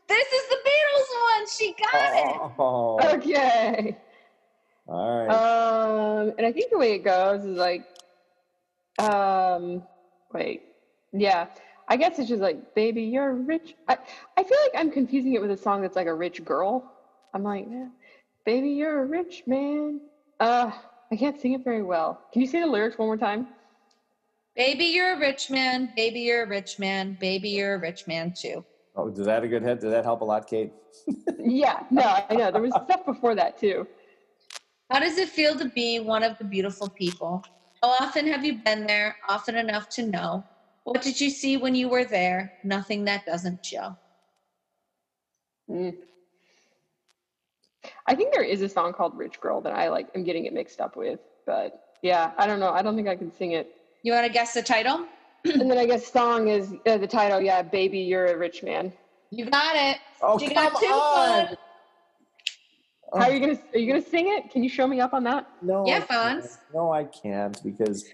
This is the Beatles one. She got it. Oh, Okay. all right. Um, and I think the way it goes is like, um, wait, yeah. I guess it's just like, baby, you're rich. I, I feel like I'm confusing it with a song that's like a rich girl. I'm like, yeah, baby, you're a rich man. Uh, I can't sing it very well. Can you say the lyrics one more time? Baby, you're a rich man. Baby, you're a rich man. Baby, you're a rich man too. oh, did that a good hit? Did that help a lot, Cate? yeah, no, I know. There was stuff before that too. How does it feel to be one of the beautiful people? How often have you been there? Often enough to know. What did you see when you were there? Nothing that doesn't show. Mm. I think there is a song called Rich Girl that I like. I'm getting it mixed up with, but yeah, I don't know. I don't think I can sing it. You want to guess the title? and then I guess song is uh, the title. Yeah, baby, you're a rich man. You got it. Oh, You come got two on. Fonz. How are you gonna are you gonna sing it? Can you show me up on that? No, Yeah, I can't. Fonz. No, I can't because,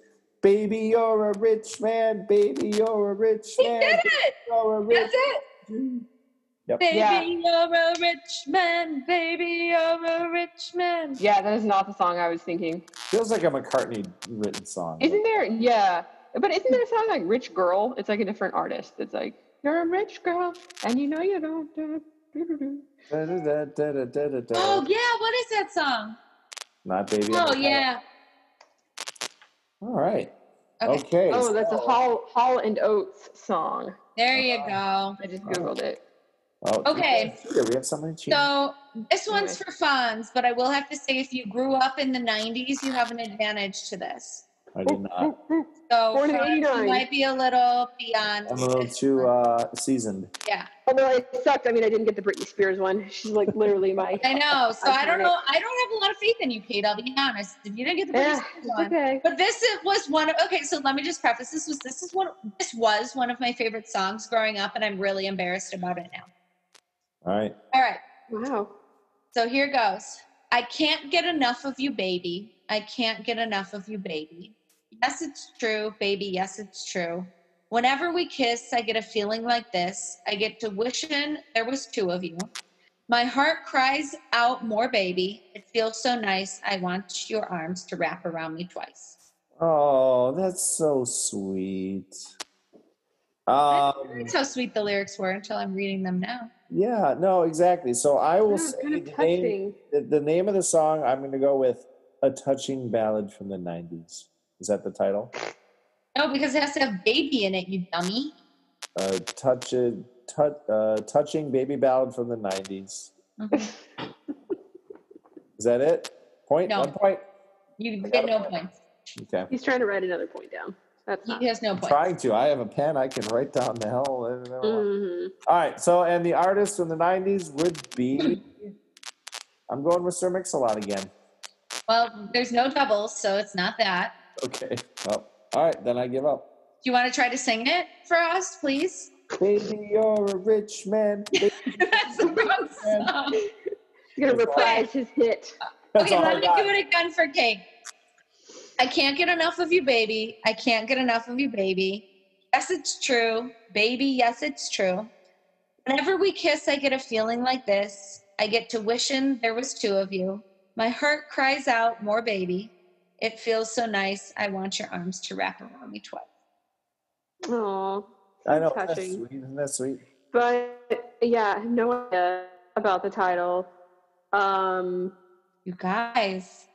baby, you're a rich man. Baby, you're a rich He man. did it. You're a rich That's it. Yep. Baby, Yeah. you're a rich man. Baby, you're a rich man. Yeah, that is not the song I was thinking. Feels like a McCartney written song. Isn't there? Yeah, but isn't there a song like "Rich Girl"? It's like a different artist. It's like you're a rich girl, and you know you don't. Do, do, do. Oh yeah, what is that song? Not baby. Oh yeah. All right. Okay. Okay. Oh, that's a Hall Hall and Oates song. There you uh-huh. go. I just googled it. Oh, Okay. Yeah, we have somebody cheating. So this one's for Fonz, but I will have to say if you grew up in the '90s, you have an advantage to this. I did not. So Born in you 89. might be a little beyond. I'm a little too uh, seasoned. yeah, Although it sucked. I mean, I didn't get the Britney Spears one. She's like literally my. I know. So I don't Iconic. know. I don't have a lot of faith in you, Cate. I'll be honest. If you didn't get the Britney Yeah, Spears one, okay. But this was one of okay. So let me just preface. This was this is one. This was one of my favorite songs growing up, and I'm really embarrassed about it now. All right. All right. Wow. So here goes. I can't get enough of you, baby. I can't get enough of you, baby. Yes, it's true, baby. Yes, it's true. Whenever we kiss, I get a feeling like this. I get to wishing there was two of you. My heart cries out more, baby. It feels so nice. I want your arms to wrap around me twice. Oh, that's so sweet. Um, That's how sweet the lyrics were until I'm reading them now. Yeah, no, exactly. So I will Yeah, say kind of the name, the, the name of the song. I'm going to go with "A Touching Ballad from the '90s." Is that the title? No, because it has to have baby in it, you dummy. Uh, touch it, tou- uh, touching baby ballad from the '90s. Mhm. Is that it? Point. No. One point. You get no points. Okay. He's trying to write another point down. That's not. He has no points. Trying to. I have a pen. I can write down the hell. I don't know. Mhm. All right. So, and the artist from the '90s would be. I'm going with Sir Mix-a-Lot again. Well, there's no doubles, so it's not that. Okay. Well, all right. Then I give up. Do you want to try to sing it for us, please? Baby, you're a rich man. Baby, That's the wrong song. He's gonna That's reprise his hit. That's Okay, all I let me got. do it again for Cate. I can't get enough of you, baby. I can't get enough of you, baby. Yes, it's true. Baby, yes, it's true. Whenever we kiss, I get a feeling like this. I get to wishing there was two of you. My heart cries out, more baby. It feels so nice. I want your arms to wrap around me twice. Oh, I know. That's sweet. Isn't that sweet? But yeah, I have no idea about the title. Um, You guys.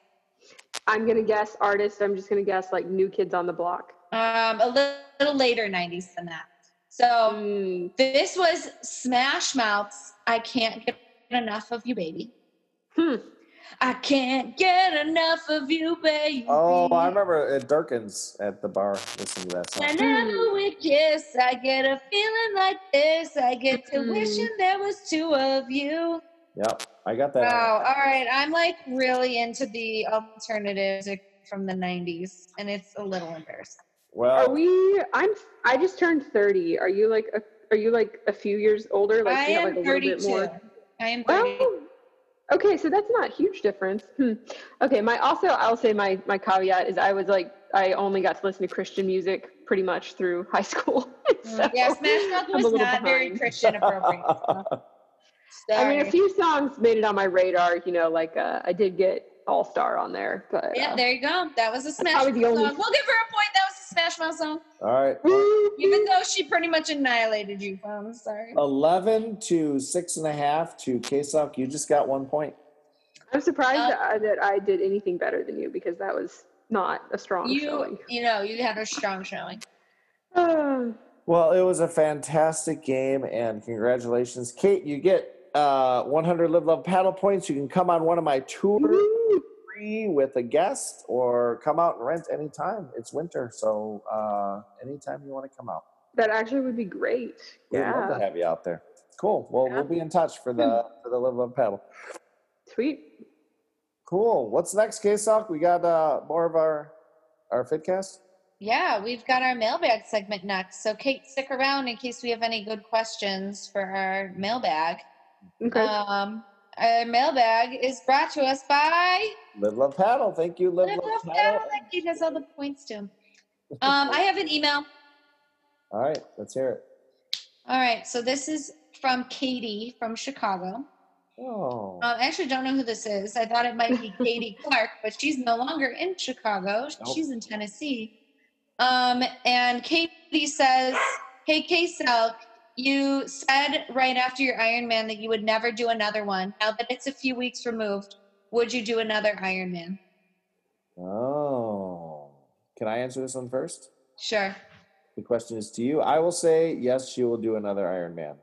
I'm gonna guess artist. I'm just gonna guess like New Kids on the Block. Um, a little, little later 90s than that. So Mm, this was Smash Mouth's I Can't Get Enough of You, Baby. hmm. I can't get enough of you, baby. Oh, I remember at Durkin's at the bar listening to that song. Whenever we kiss, I get a feeling like this. I get to Mm. wishing there was two of you. Yep, I got that. Wow. All right. I'm like really into the alternative music from the 90s, and it's a little embarrassing. Well, are we? I'm. I just turned 30. Are you like? A, are you like a few years older? Like I you have am like a little 32. bit more. I am 30. Oh, okay. So that's not a huge difference. Hmm. Okay. My also, I'll say my my caveat is I was like I only got to listen to Christian music pretty much through high school. so yeah, Smash Mouth was little not very. Christian appropriate. so. I mean, a few songs made it on my radar. You know, like uh, I did get All Star on there, but Yeah, uh, there you go. That was a Smash probably Mouth the only- We'll give her a point. That was a Smash Mouth song. all right. Even though she pretty much annihilated you, I'm sorry. 11 to six and a half to K-Sock. You just got one point. I'm surprised Uh, that, I, that I did anything better than you because that was not a strong You, showing. you know, you had a strong showing. Well, it was a fantastic game, and congratulations, Cate. You get uh, 100 Live Love paddle points. You can come on one of my tours free with a guest, or come out and rent anytime. It's winter, so uh, anytime you want to come out, that actually would be great. we'd love to have you out there. Cool. Well, Yeah. we'll be in touch for the for the Live Love paddle. sweet. Cool. What's next, K-Sock? We got uh, more of our our fitcast. Yeah, we've got our mailbag segment next. So, Cate, stick around in case we have any good questions for our mailbag. Okay. Um, our mailbag is brought to us by Live Love Paddle. Thank you, Live Live Love Love Paddle. Paddle. That Cate has all the points to him. Um, I have an email. All right, let's hear it. All right, so this is from Katie from Chicago. Oh, Um, I actually don't know who this is. I thought it might be Katie Clark, but she's no longer in Chicago. Nope. She's in Tennessee. Um, and Katie says, "Hey, K-Cell, you said right after your Ironman that you would never do another one. Now that it's a few weeks removed, would you do another Ironman?" oh. Can I answer this one first? Sure. The question is to you. I will say yes. She will do another Ironman.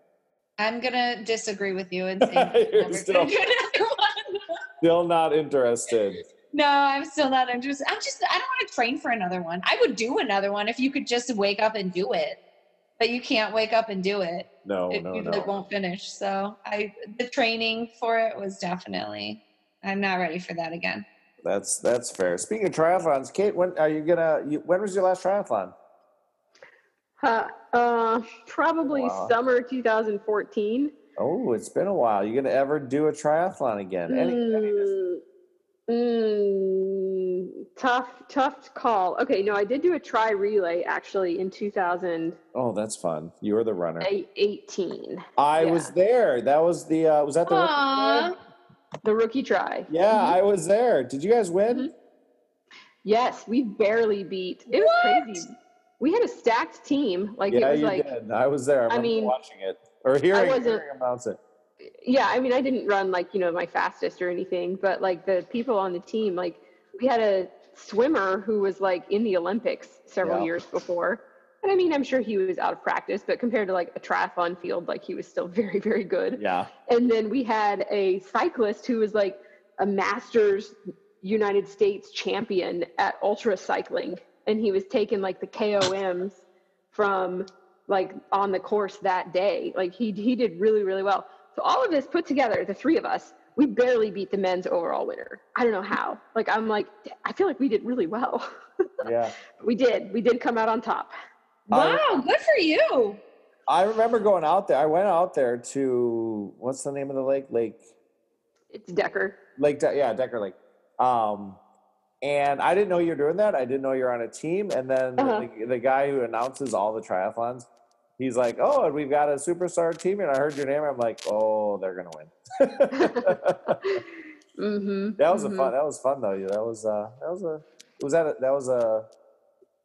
I'm gonna disagree with you and say never still- do another one. Still not interested. No, I'm still not interested. I'm just I don't want to train for another one. I would do another one if you could just wake up and do it. But you can't wake up and do it. No, it no, you no. like won't finish. So I the training for it was definitely I'm not ready for that again. That's that's fair. Speaking of triathlons, Cate, when are you gonna? You, when was your last triathlon? Uh, uh, probably Wow. summer 2014. Oh, it's been a while. You gonna ever do a triathlon again? Any, any dis- Mm, tough, tough call. Okay, no, I did do a tri relay actually in 2000. oh, that's fun. You were the runner. 18. I Yeah. was there. That was the. Uh, was that the? rookie Aw. relay? The rookie try. Yeah, I was there. Did you guys win? Mhm. Yes, we barely beat. It was What? crazy. We had a stacked team. Like Yeah, it was you like did. I was there. I, I remember mean, watching it or hearing, wasn't- hearing about it. Yeah i mean i didn't run like you know my fastest or anything but like the people on the team like we had a swimmer who was like in the olympics several Yeah. years before and i mean i'm sure he was out of practice but compared to like a triathlon field like he was still very very good Yeah. and then we had a cyclist who was like a masters united states champion at ultra cycling and he was taking like the koms from like on the course that day like he he did really really well so all of this put together the three of us we barely beat the men's overall winner i don't know how like i'm like i feel like we did really well Yeah. we did we did come out on top I- Wow, good for you. I remember going out there. I went out there to what's the name of the lake? Lake it's decker Lake, De- yeah, Decker Lake. Um, and I didn't know you were doing that. I didn't know you're on a team. And then Uh-huh. the, the guy who announces all the triathlons, he's like, "Oh, and we've got a superstar team." And I heard your name. I'm like, "Oh, they're gonna win." mm-hmm that was a fun. That was fun though. That was uh, that was a. Was that a, that was a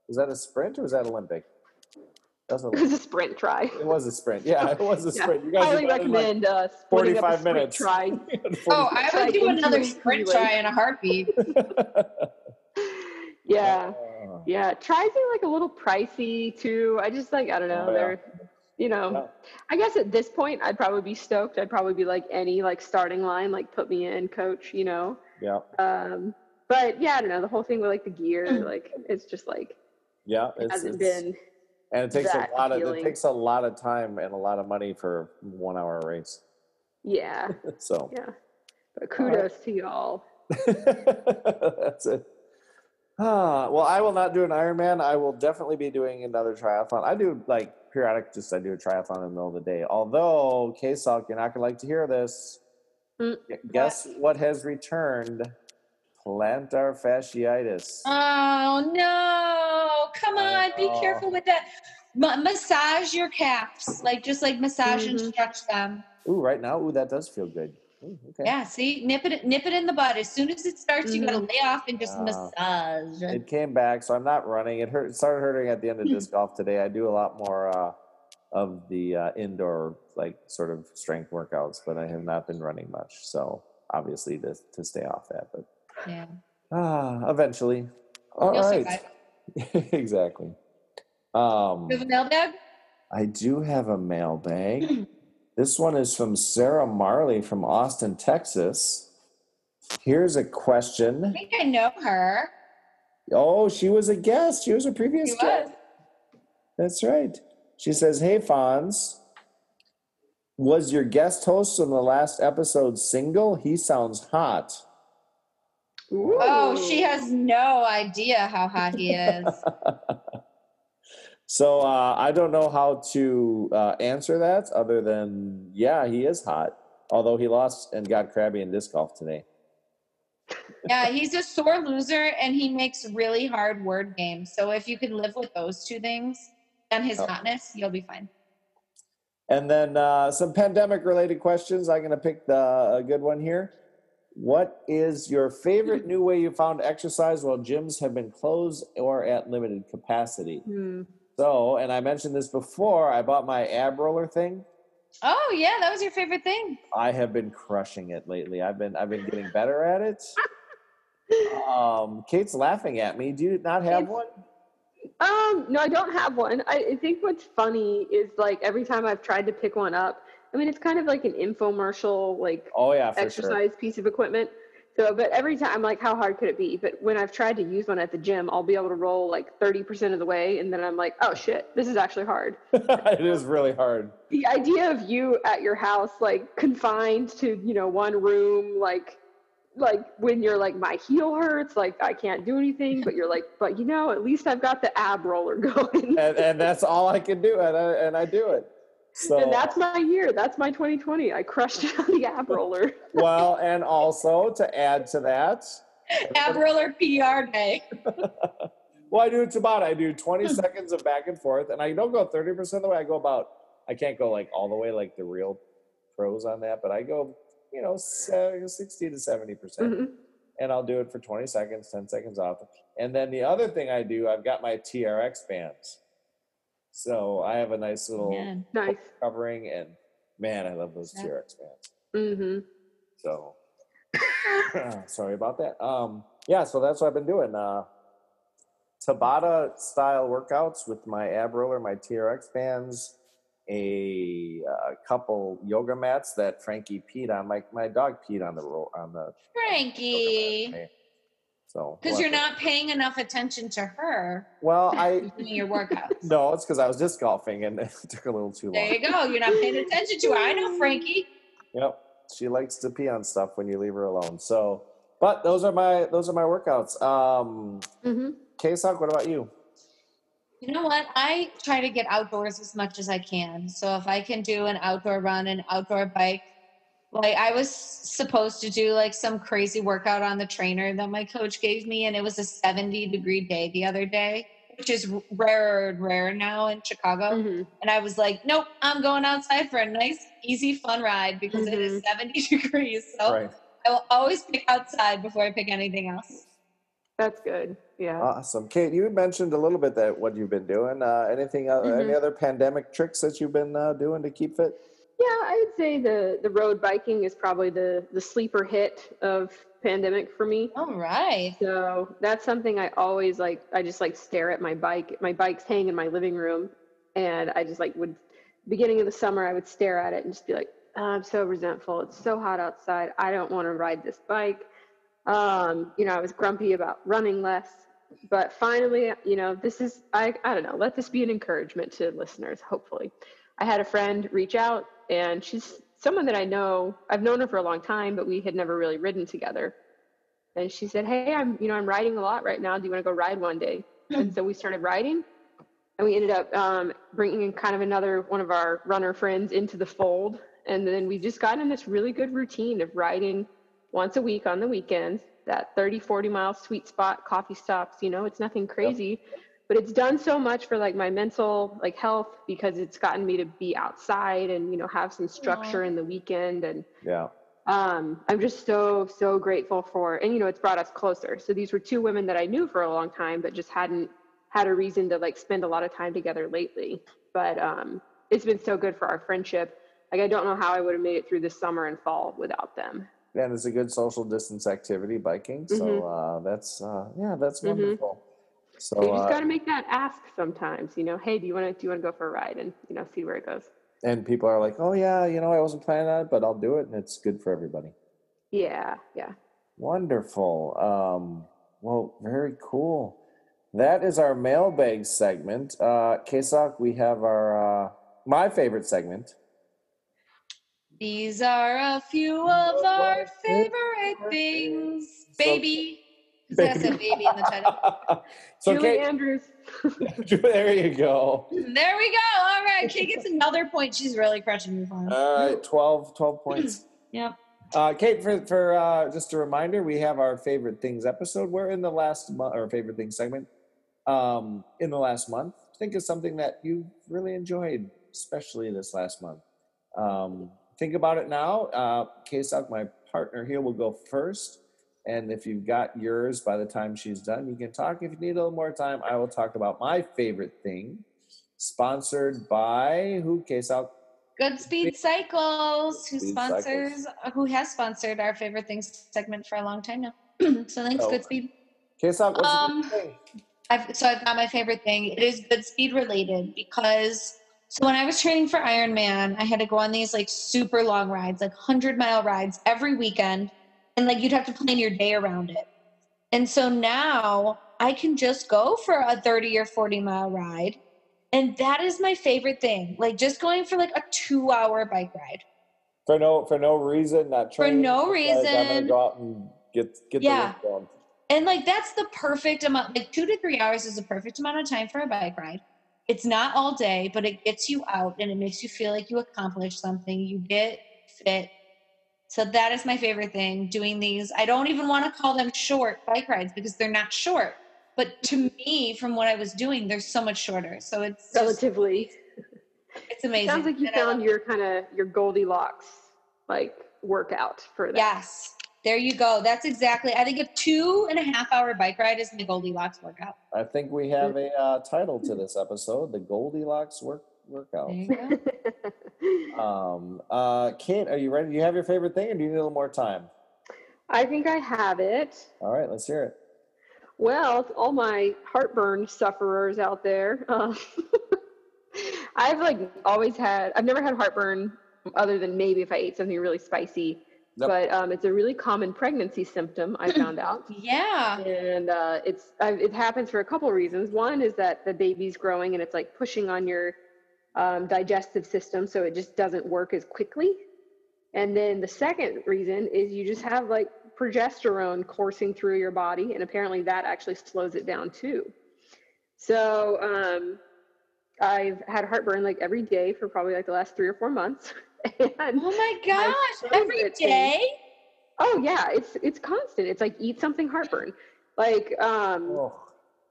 was that a sprint or was that Olympic? That was it a, was a sprint try it was a sprint. Yeah, it was a Yeah. sprint. You guys highly did better than, like, recommend uh, splitting a 45 minutes. try Oh, I would do another sprint try in a heartbeat. yeah Uh, Yeah, tries are like a little pricey too. I just like I don't know. Oh, yeah. They're you know, Yeah. I guess at this point I'd probably be stoked. I'd probably be like any like starting line, like put me in, coach. You know. yeah, Um, but yeah, I don't know. The whole thing with like the gear, like it's just like yeah. it hasn't it's- been. and it takes a lot of it takes a lot of time and a lot of money for one hour race. Yeah, So yeah. But All right. kudos to y'all. that's it. Ah, well, I will not do an Ironman. I will definitely be doing another triathlon. I do like periodic, just I do a triathlon in the middle of the day. Although, K-Salk, you're not gonna like to hear this. Mm, Guess what has returned? Plantar fasciitis. Oh no! Come on, be careful with that. Ma- massage your calves, like just like massage and Mhm. stretch them. Ooh, right now, ooh, that does feel good. Ooh, okay. Yeah, see, nip it, nip it in the bud. As soon as it starts, you gotta Mhm. lay off and just Ah. massage. It came back, so I'm not running. It hurt. Started hurting at the end of disc golf today. I do a lot more uh, of the uh, indoor, like sort of strength workouts, but I have not been running much. So obviously, to to stay off that, but Yeah, ah, eventually. All you'll right, exactly. Um, You have a mailbag? I do have a mailbag. this one is from Sarah Marley from Austin, Texas. Here's a question. I think I know her. Oh, she was a guest. She was a previous She guest. was. That's right. She says, Hey, Fonz, was your guest host on the last episode single? He sounds hot. Oh, she has no idea how hot he is. So uh, I don't know how to uh, answer that other than yeah, he is hot. Although he lost and got crabby in disc golf today. Yeah, he's a sore loser and he makes really hard word games. So if you can live with those two things and his Oh. hotness, you'll be fine. And then uh, some pandemic related questions. I'm going to pick the a good one here. What is your favorite new way you found exercise while gyms have been closed or at limited capacity? Hmm. So, and I mentioned this before, I bought my ab roller thing. Oh yeah, that was your favorite thing. I have been crushing it lately. I've been I've been getting better at it. Um, Kate's laughing at me. Do you not have It's- one? Um, no, I don't have one. I, I think what's funny is like every time I've tried to pick one up, I mean, it's kind of like an infomercial, like Oh yeah, for sure. exercise piece of equipment. So, but every time I'm like, how hard could it be? But when I've tried to use one at the gym, I'll be able to roll like 30% of the way. And then I'm like, oh shit, this is actually hard. it is really hard. The idea of you at your house, like confined to, you know, one room, like, like when you're like, my heel hurts, like I can't do anything, but you're like, but you know, at least I've got the ab roller going. And, and that's all I can do, and I, and I do it. So and that's my year. That's my 2020. I crushed it on the ab roller. well, and also to add to that, Ab roller PR day. well, I do Tabata. I do 20 seconds of back and forth, and I don't go 30% of the way. I go about, I can't go like all the way like the real pros on that, but I go, you know, 60 to 70%. percent Mhm. And I'll do it for 20 seconds, 10 seconds off. And then the other thing I do, I've got my TRX bands. So I have a nice little Man. Nice. covering, and man, I love those Yeah. TRX bands. hmm So sorry about that. Um, yeah, so that's what I've been doing. Uh, Tabata style workouts with my ab roller, my TRX bands, a uh, couple yoga mats that Frankie peed on. My my dog peed on the roll on the yoga mat Frankie. Today. So Because you're not paying enough attention to her well, I doing your workouts. no, it's because I was disc golfing and it took a little too long. There you go. You're not paying attention to her. I know Frankie. Yep. She likes to pee on stuff when you leave her alone. So, but those are my those are my workouts. Um, mm-hmm. K-Sock, what about you? You know what? I try to get outdoors as much as I can. So if I can do an outdoor run, an outdoor bike, like I was supposed to do like some crazy workout on the trainer that my coach gave me, and it was a 70 degree day the other day, which is rarer and rarer now in Chicago. hmm And I was like, nope, I'm going outside for a nice, easy, fun ride because it is 70 degrees. So Right. I will always pick outside before I pick anything else. That's good. Yeah. Awesome. Cate, you mentioned a little bit that what you've been doing. Uh, anything, uh, any other pandemic tricks that you've been uh, doing to keep fit? Yeah, I would say the the road biking is probably the the sleeper hit of pandemic for me. All right. So that's something I always like. I just like stare at my bike. My bike's hanging in my living room, and I just like would. Beginning of the summer, I would stare at it and just be like, "Oh, "I'm so resentful. It's so hot outside. I don't want to ride this bike." Um, you know, I was grumpy about running less, but finally, you know, this is I I don't know. Let this be an encouragement to listeners. Hopefully, I had a friend reach out, and she's someone that I know. I've known her for a long time, but we had never really ridden together and she said, "Hey, I'm you know I'm riding a lot right now. Do you want to go ride one day?" and so we started riding, and we ended up um, bringing in kind of another one of our runner friends into the fold, and then we just got in this really good routine of riding once a week on the weekends. That 30, 40 mile sweet spot, coffee stops. You know, it's nothing crazy. But it's done so much for like my mental like health because it's gotten me to be outside and you know have some structure in the weekend and Yeah. um, I'm just so so grateful for, and you know, it's brought us closer. So these were two women that I knew for a long time, but just hadn't had a reason to like spend a lot of time together lately. But um, it's been so good for our friendship. Like I don't know how I would have made it through the summer and fall without them. And it's a good social distance activity, biking. So Mhm. uh, that's uh, yeah, that's Mhm. wonderful. So you just uh, got to make that ask sometimes. You know, hey, do you want to do you want to go for a ride and you know see where it goes? and people are like, oh yeah, you know, I wasn't planning on it, but I'll do it, and it's good for everybody. Yeah, yeah. Wonderful. Um, well, very cool. That is our mailbag segment. Uh, K-Sock, we have our uh, my favorite segment. These are a few of our favorite things, baby. Because that's a baby in the title. so Julie Cate, Andrews. there you go. There we go. All right. Cate gets another point. She's really crushing me for. All right, 12, 12 points. Yep. Uh, Cate, for, for uh, just a reminder, we have our favorite things episode. We're in the last month, or favorite things segment. Um, in the last month, think of something that you really enjoyed, especially this last month. Um, think about it now. Uh, Kasok, my partner here, will go first. And if you've got yours by the time she's done, you can talk. If you need a little more time, I will talk about my favorite thing. Sponsored by who? Kasok. Good Speed Cycles, who Speed sponsors, who has sponsored our favorite things segment for a long time now. so thanks, Oh. Good Speed. Kasok, what's Um, thing? I've, so I've got my favorite thing. It is good speed related because so when I was training for Ironman, I had to go on these like super long rides, like hundred mile rides every weekend, and like you'd have to plan your day around it. And so now I can just go for a thirty or forty mile ride, and that is my favorite thing. Like just going for like a two hour bike ride. For no for no reason, not trying. For no like, I'm gonna reason. go out and get get Yeah. the work done. And like that's the perfect amount. Like two to three hours is the perfect amount of time for a bike ride. It's not all day, but it gets you out and it makes you feel like you accomplished something. You get fit. So that is my favorite thing. Doing these, I don't even want to call them short bike rides because they're not short. But to me, from what I was doing, they're so much shorter. So it's just, Relatively. it's amazing. Sounds like you And I found your kind of your Goldilocks like workout for that. Yes. There you go. That's exactly. I think a two and a half hour bike ride is my Goldilocks workout. I think we have a uh, title to this episode: the Goldilocks work workout. There you go. Um, uh, Cate, are you ready? Do you have your favorite thing, or do you need a little more time? I think I have it. All right, let's hear it. Well, all my heartburn sufferers out there, uh, I've like always had. I've never had heartburn other than maybe if I ate something really spicy. Yep. But um, it's a really common pregnancy symptom. I found out. Yeah. and uh, it's I, it happens for a couple reasons. One is that the baby's growing and it's like pushing on your um, digestive system, so it just doesn't work as quickly. And then the second reason is you just have like progesterone coursing through your body, and apparently that actually slows it down too. So um, I've had heartburn like every day for probably like the last three or four months. and Oh my gosh, favorite every thing- oh yeah, it's it's constant. It's like eat something heartburn. Like um,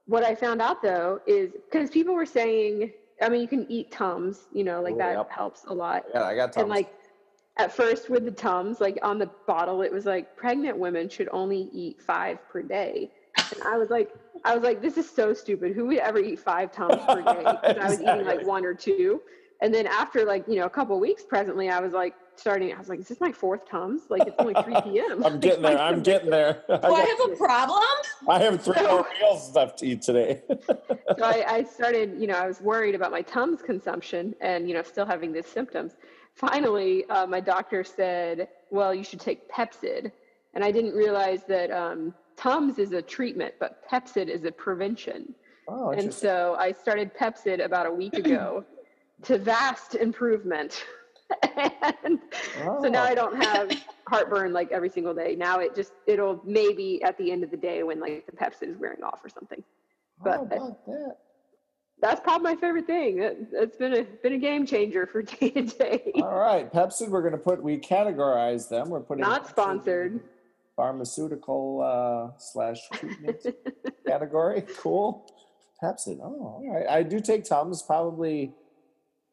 what I found out though is because people were saying, I mean, you can eat Tums, you know, like Oh, that yep. helps a lot. yeah, I got Tums. And like at first with the Tums, like on the bottle, it was like pregnant women should only eat five per day. And I was like, I was like, this is so stupid. Who would ever eat five Tums per day? 'Cause I was eating like one or two. And then after like, you know, a couple weeks presently, I was like starting, I was like, is this my fourth Tums? Like it's only 3 p.m. I'm getting there. I'm getting there. Do I got- have a problem? I have three more meals left to eat today. so I, I started, you know, I was worried about my Tums consumption and, you know, still having these symptoms. Finally, uh, my doctor said, well, you should take Pepcid. And I didn't realize that um, Tums is a treatment, but Pepcid is a prevention. oh, And so I started Pepcid about a week ago to vast improvement. and so now Oh. I don't have heartburn like every single day. Now it just, it'll maybe at the end of the day when like the Pepsi is wearing off or something How but- about that? that's probably my favorite thing. It, it's been a been a game changer for day to day. All right, Pepsi. We're going to put. We categorize them. We're putting Not Pepsi sponsored. Pharmaceutical uh, slash treatment category. Cool. Pepsi. Oh, all right. I do take Tums. Probably,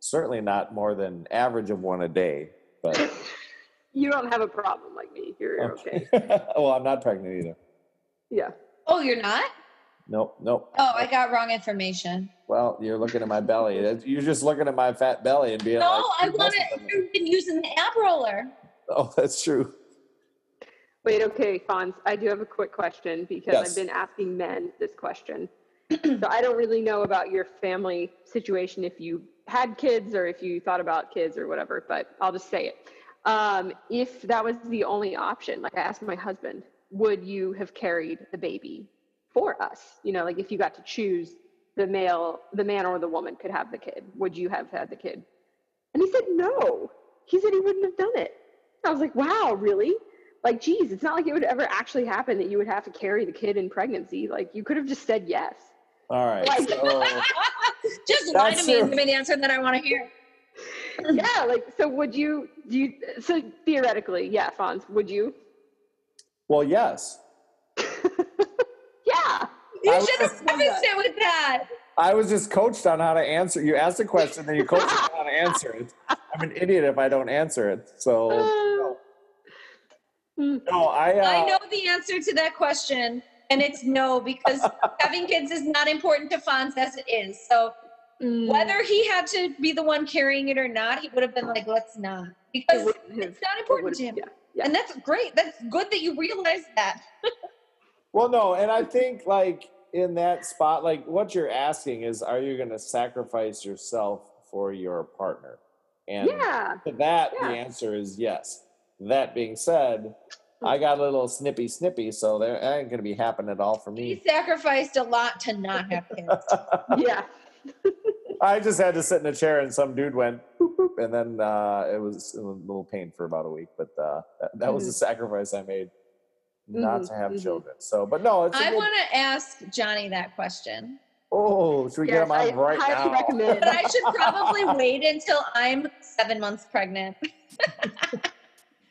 certainly not more than average of one a day. But you don't have a problem like me. You're oh. okay. well, I'm not pregnant either. Yeah. Oh, you're not? Nope. Nope. Oh, I got wrong information. Well, you're looking at my belly. You're just looking at my fat belly and being No, like, "No, I "You want must have to. been-" You've been using the ab roller. Oh, that's true. Wait, okay, Fonz, I do have a quick question because Yes. I've been asking men this question. so I don't really know about your family situation if you had kids or if you thought about kids or whatever, but I'll just say it. Um, if that was the only option, like I asked my husband, would you have carried the baby for us? You know, like if you got to choose the male, the man or the woman could have the kid, would you have had the kid? And he said no. He said he wouldn't have done it. I was like, wow, really? like, geez, it's not like it would ever actually happen that you would have to carry the kid in pregnancy. Like, you could have just said yes. All right. Like- So, Just lie to That's me and give me the answer that I want to hear. yeah, like, so would you? Do you? So theoretically, yeah, Fonz, would you? well, yes. Yeah. You should have just- prefaced it with that. I was just coached on how to answer. You asked a question, then you coached me on how to answer it. I'm an idiot if I don't answer it. So no, no I. Uh, I know the answer to that question, and it's no, because having kids is not important to Fonz as it is. So Mm, whether he had to be the one carrying it or not, he would have been like, let's not. Because wouldn't it's not it important to him. would've- Yeah. And that's great. That's good that you realize that. Well, no, and I think like in that spot, like what you're asking is, are you going to sacrifice yourself for your partner? And Yeah. to that, Yeah. the answer is yes. That being said, I got a little snippy snippy, so there that ain't going to be happening at all for me. He me. sacrificed a lot to not have kids. Yeah. I just had to sit in a chair and some dude went boop, boop, and then uh, it was a little pain for about a week, but uh, that, that was a sacrifice I made not Mhm, to have mhm. children. So, but no, it's a I good- want to ask Johnny that question, Oh, should we get Yes, him on I right highly now? recommend. but I should probably wait until I'm seven months pregnant.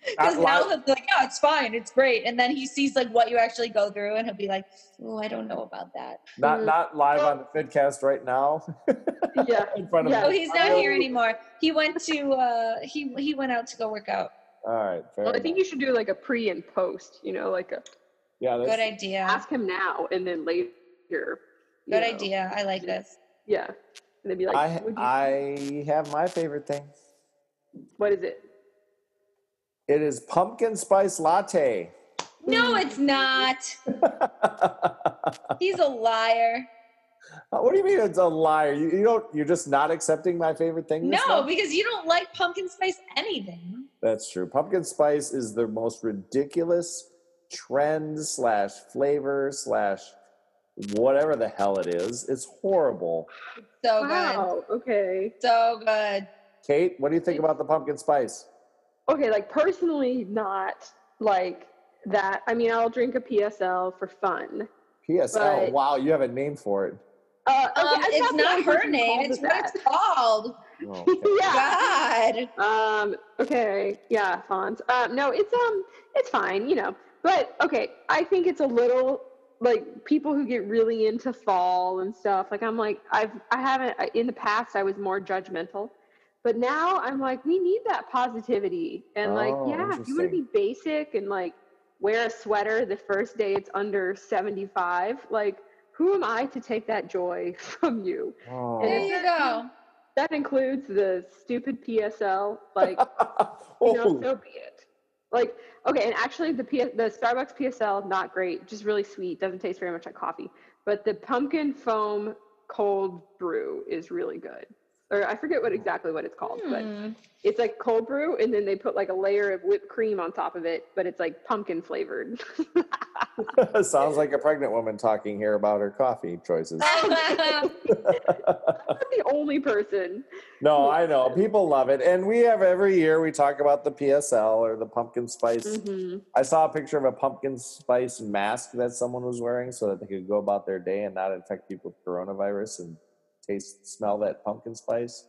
Because now live- he'll be like, yeah, it's fine, it's great. And then he sees like what you actually go through and he'll be like, oh, I don't know about that. Not Mhm. not live on the Fitcast right now. Yeah. in front of Yeah. Oh, he's not here anymore. He went to uh he he went out to go work out. All right, fair Well, I think you should do like a pre and post. You know, like a yeah, that's, Good idea. ask him now and then later. Good know. idea. I like this. Yeah. And then be like, I I have my favorite thing. what is it? It is pumpkin spice latte. No, it's not. He's a liar. Uh, what do you mean it's a liar? You, you don't. You're just not accepting my favorite thing. No, month? because you don't like pumpkin spice anything. that's true. Pumpkin spice is the most ridiculous trend slash flavor slash whatever the hell it is. It's horrible. So good. Okay. So good. Cate, what do you think about the pumpkin spice? Okay. Like personally, not like that. I mean, I'll drink a PSL for fun. PSL. But- wow, you have a name for it. Uh, okay, Um, it's not her name. It's what that. it's called. Oh, okay. yeah. God. Um. Okay. Yeah. Fonz. Um. No. It's um. It's fine. You know. But okay. I think it's a little like people who get really into fall and stuff. Like I'm like I've I haven't in the past I was more judgmental, but now I'm like we need that positivity and like Oh, yeah if you want to be basic and like wear a sweater the first day it's under 75 like who am I to take that joy from you? Oh. There you go. That includes the stupid PSL like you know, Oh. so be it. Like, okay, and actually, the P- the Starbucks PSL not great, just really sweet. Doesn't taste very much like coffee. But the pumpkin foam cold brew is really good. Or I forget what exactly what it's called, but Hmm. it's like cold brew, and then they put like a layer of whipped cream on top of it, but it's like pumpkin flavored. Sounds like a pregnant woman talking here about her coffee choices. I'm not the only person. No, I know. People love it. And we have every year we talk about the PSL or the pumpkin spice. Mhm. I saw a picture of a pumpkin spice mask that someone was wearing so that they could go about their day and not infect people with coronavirus and taste smell that pumpkin spice.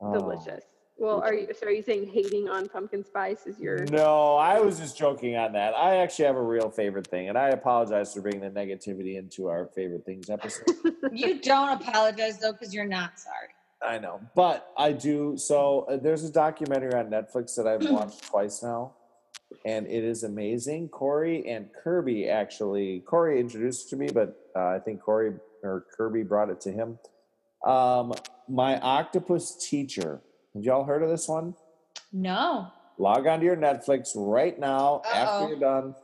Oh. Delicious. Well, are you? So are you saying hating on pumpkin spice is your? No, I was just joking on that. I actually have a real favorite thing, and I apologize for bringing the negativity into our favorite things episode. you don't apologize though, because you're not sorry. I know, but I do. So uh, there's a documentary on Netflix that I've watched twice now, and it is amazing. Corey and Kirby actually, Corey introduced it to me, but uh, I think Corey or Kirby brought it to him. Um, my octopus teacher. Have y'all heard of this one? No. Log on to your Netflix right now Uh-oh. after you're done.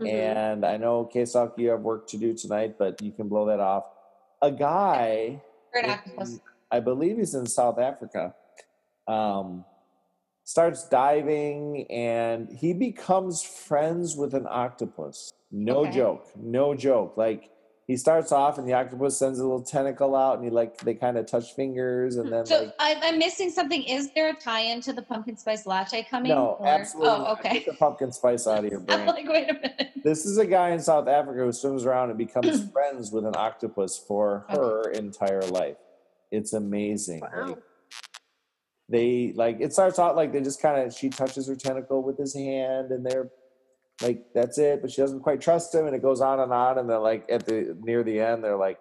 Mhm. And I know, Kesok, you have work to do tonight, but you can blow that off. A guy in- I believe he's in South Africa. Um, starts diving and he becomes friends with an octopus. No Okay. joke. No joke. Like he starts off and the octopus sends a little tentacle out and he like they kind of touch fingers and hmm. then So like I, I'm missing something. Is there a tie-in to the pumpkin spice latte coming? no, or- absolutely. Oh, not. okay. Get the pumpkin spice out of your brain I'm like, wait a minute. This is a guy in South Africa who swims around and becomes friends with an octopus for Okay. her entire life. It's amazing. Wow. Like, they like it starts out like they just kind of she touches her tentacle with his hand and they're like that's it, but she doesn't quite trust him and it goes on and on and then like at the near the end they're like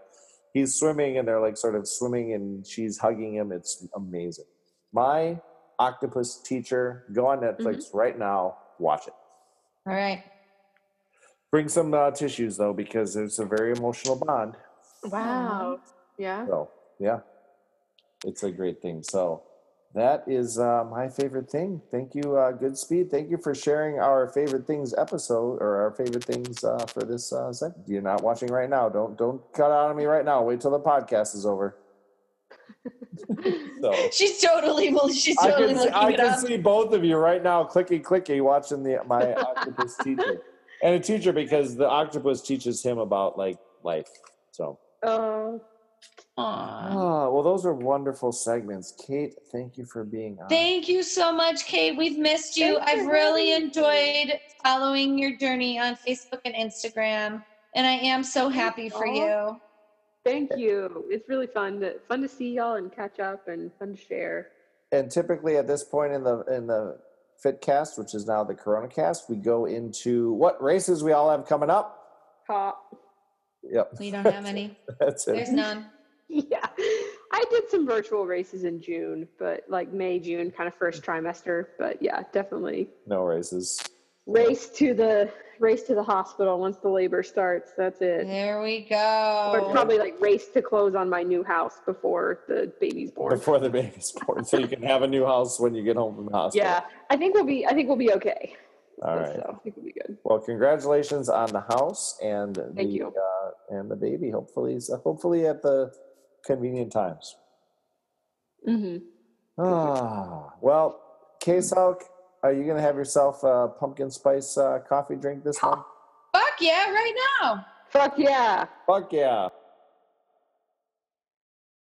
he's swimming and they're like sort of swimming and she's hugging him. It's amazing. My octopus teacher, go on Netflix right now, watch it. All right. Bring some uh, tissues though, because it's a very emotional bond. Wow. Yeah. So yeah, it's a great thing. So that is uh, my favorite thing. Thank you, uh, Goodspeed. Thank you for sharing our favorite things episode or our favorite things uh, for this uh, segment. You're not watching right now. Don't don't cut out on me right now. Wait till the podcast is over. so She's totally well. She's I totally can, see, looking I it can up. see both of you right now, clicky clicky, watching the my octopus teacher, and a teacher because the octopus teaches him about like life. So, Oh, Aw. oh, well, those are wonderful segments. Cate, thank you for being on. Thank you so much, Cate. We've missed you. Thanks for I've really enjoyed following your journey on Facebook and Instagram, and I am so happy for Aw. you. thank you. It's really fun to fun to see y'all and catch up and fun to share. and typically at this point in the in the Fitcast, which is now the Coronocast, we go into what races we all have coming up. Pop. Yep, We don't have any. that's it. There's none. Yeah. I did some virtual races in June, but like May, June, kind of first trimester. But yeah, definitely No races. race to the race to the hospital once the labor starts. That's it. There we go. Or go. probably like race to close on my new house before the baby's born. Before the baby's born, so you can have a new house when you get home from the hospital. Yeah, I think we'll be. I think we'll be okay. All right. So I think we'll be good. Well, congratulations on the house and the Thank you. Uh, and the baby. Hopefully, so hopefully at the convenient times. hmm Ah, well, K-Salk, are you gonna have yourself a pumpkin spice uh, coffee drink this month? Fuck yeah, right now. Fuck yeah. Fuck yeah!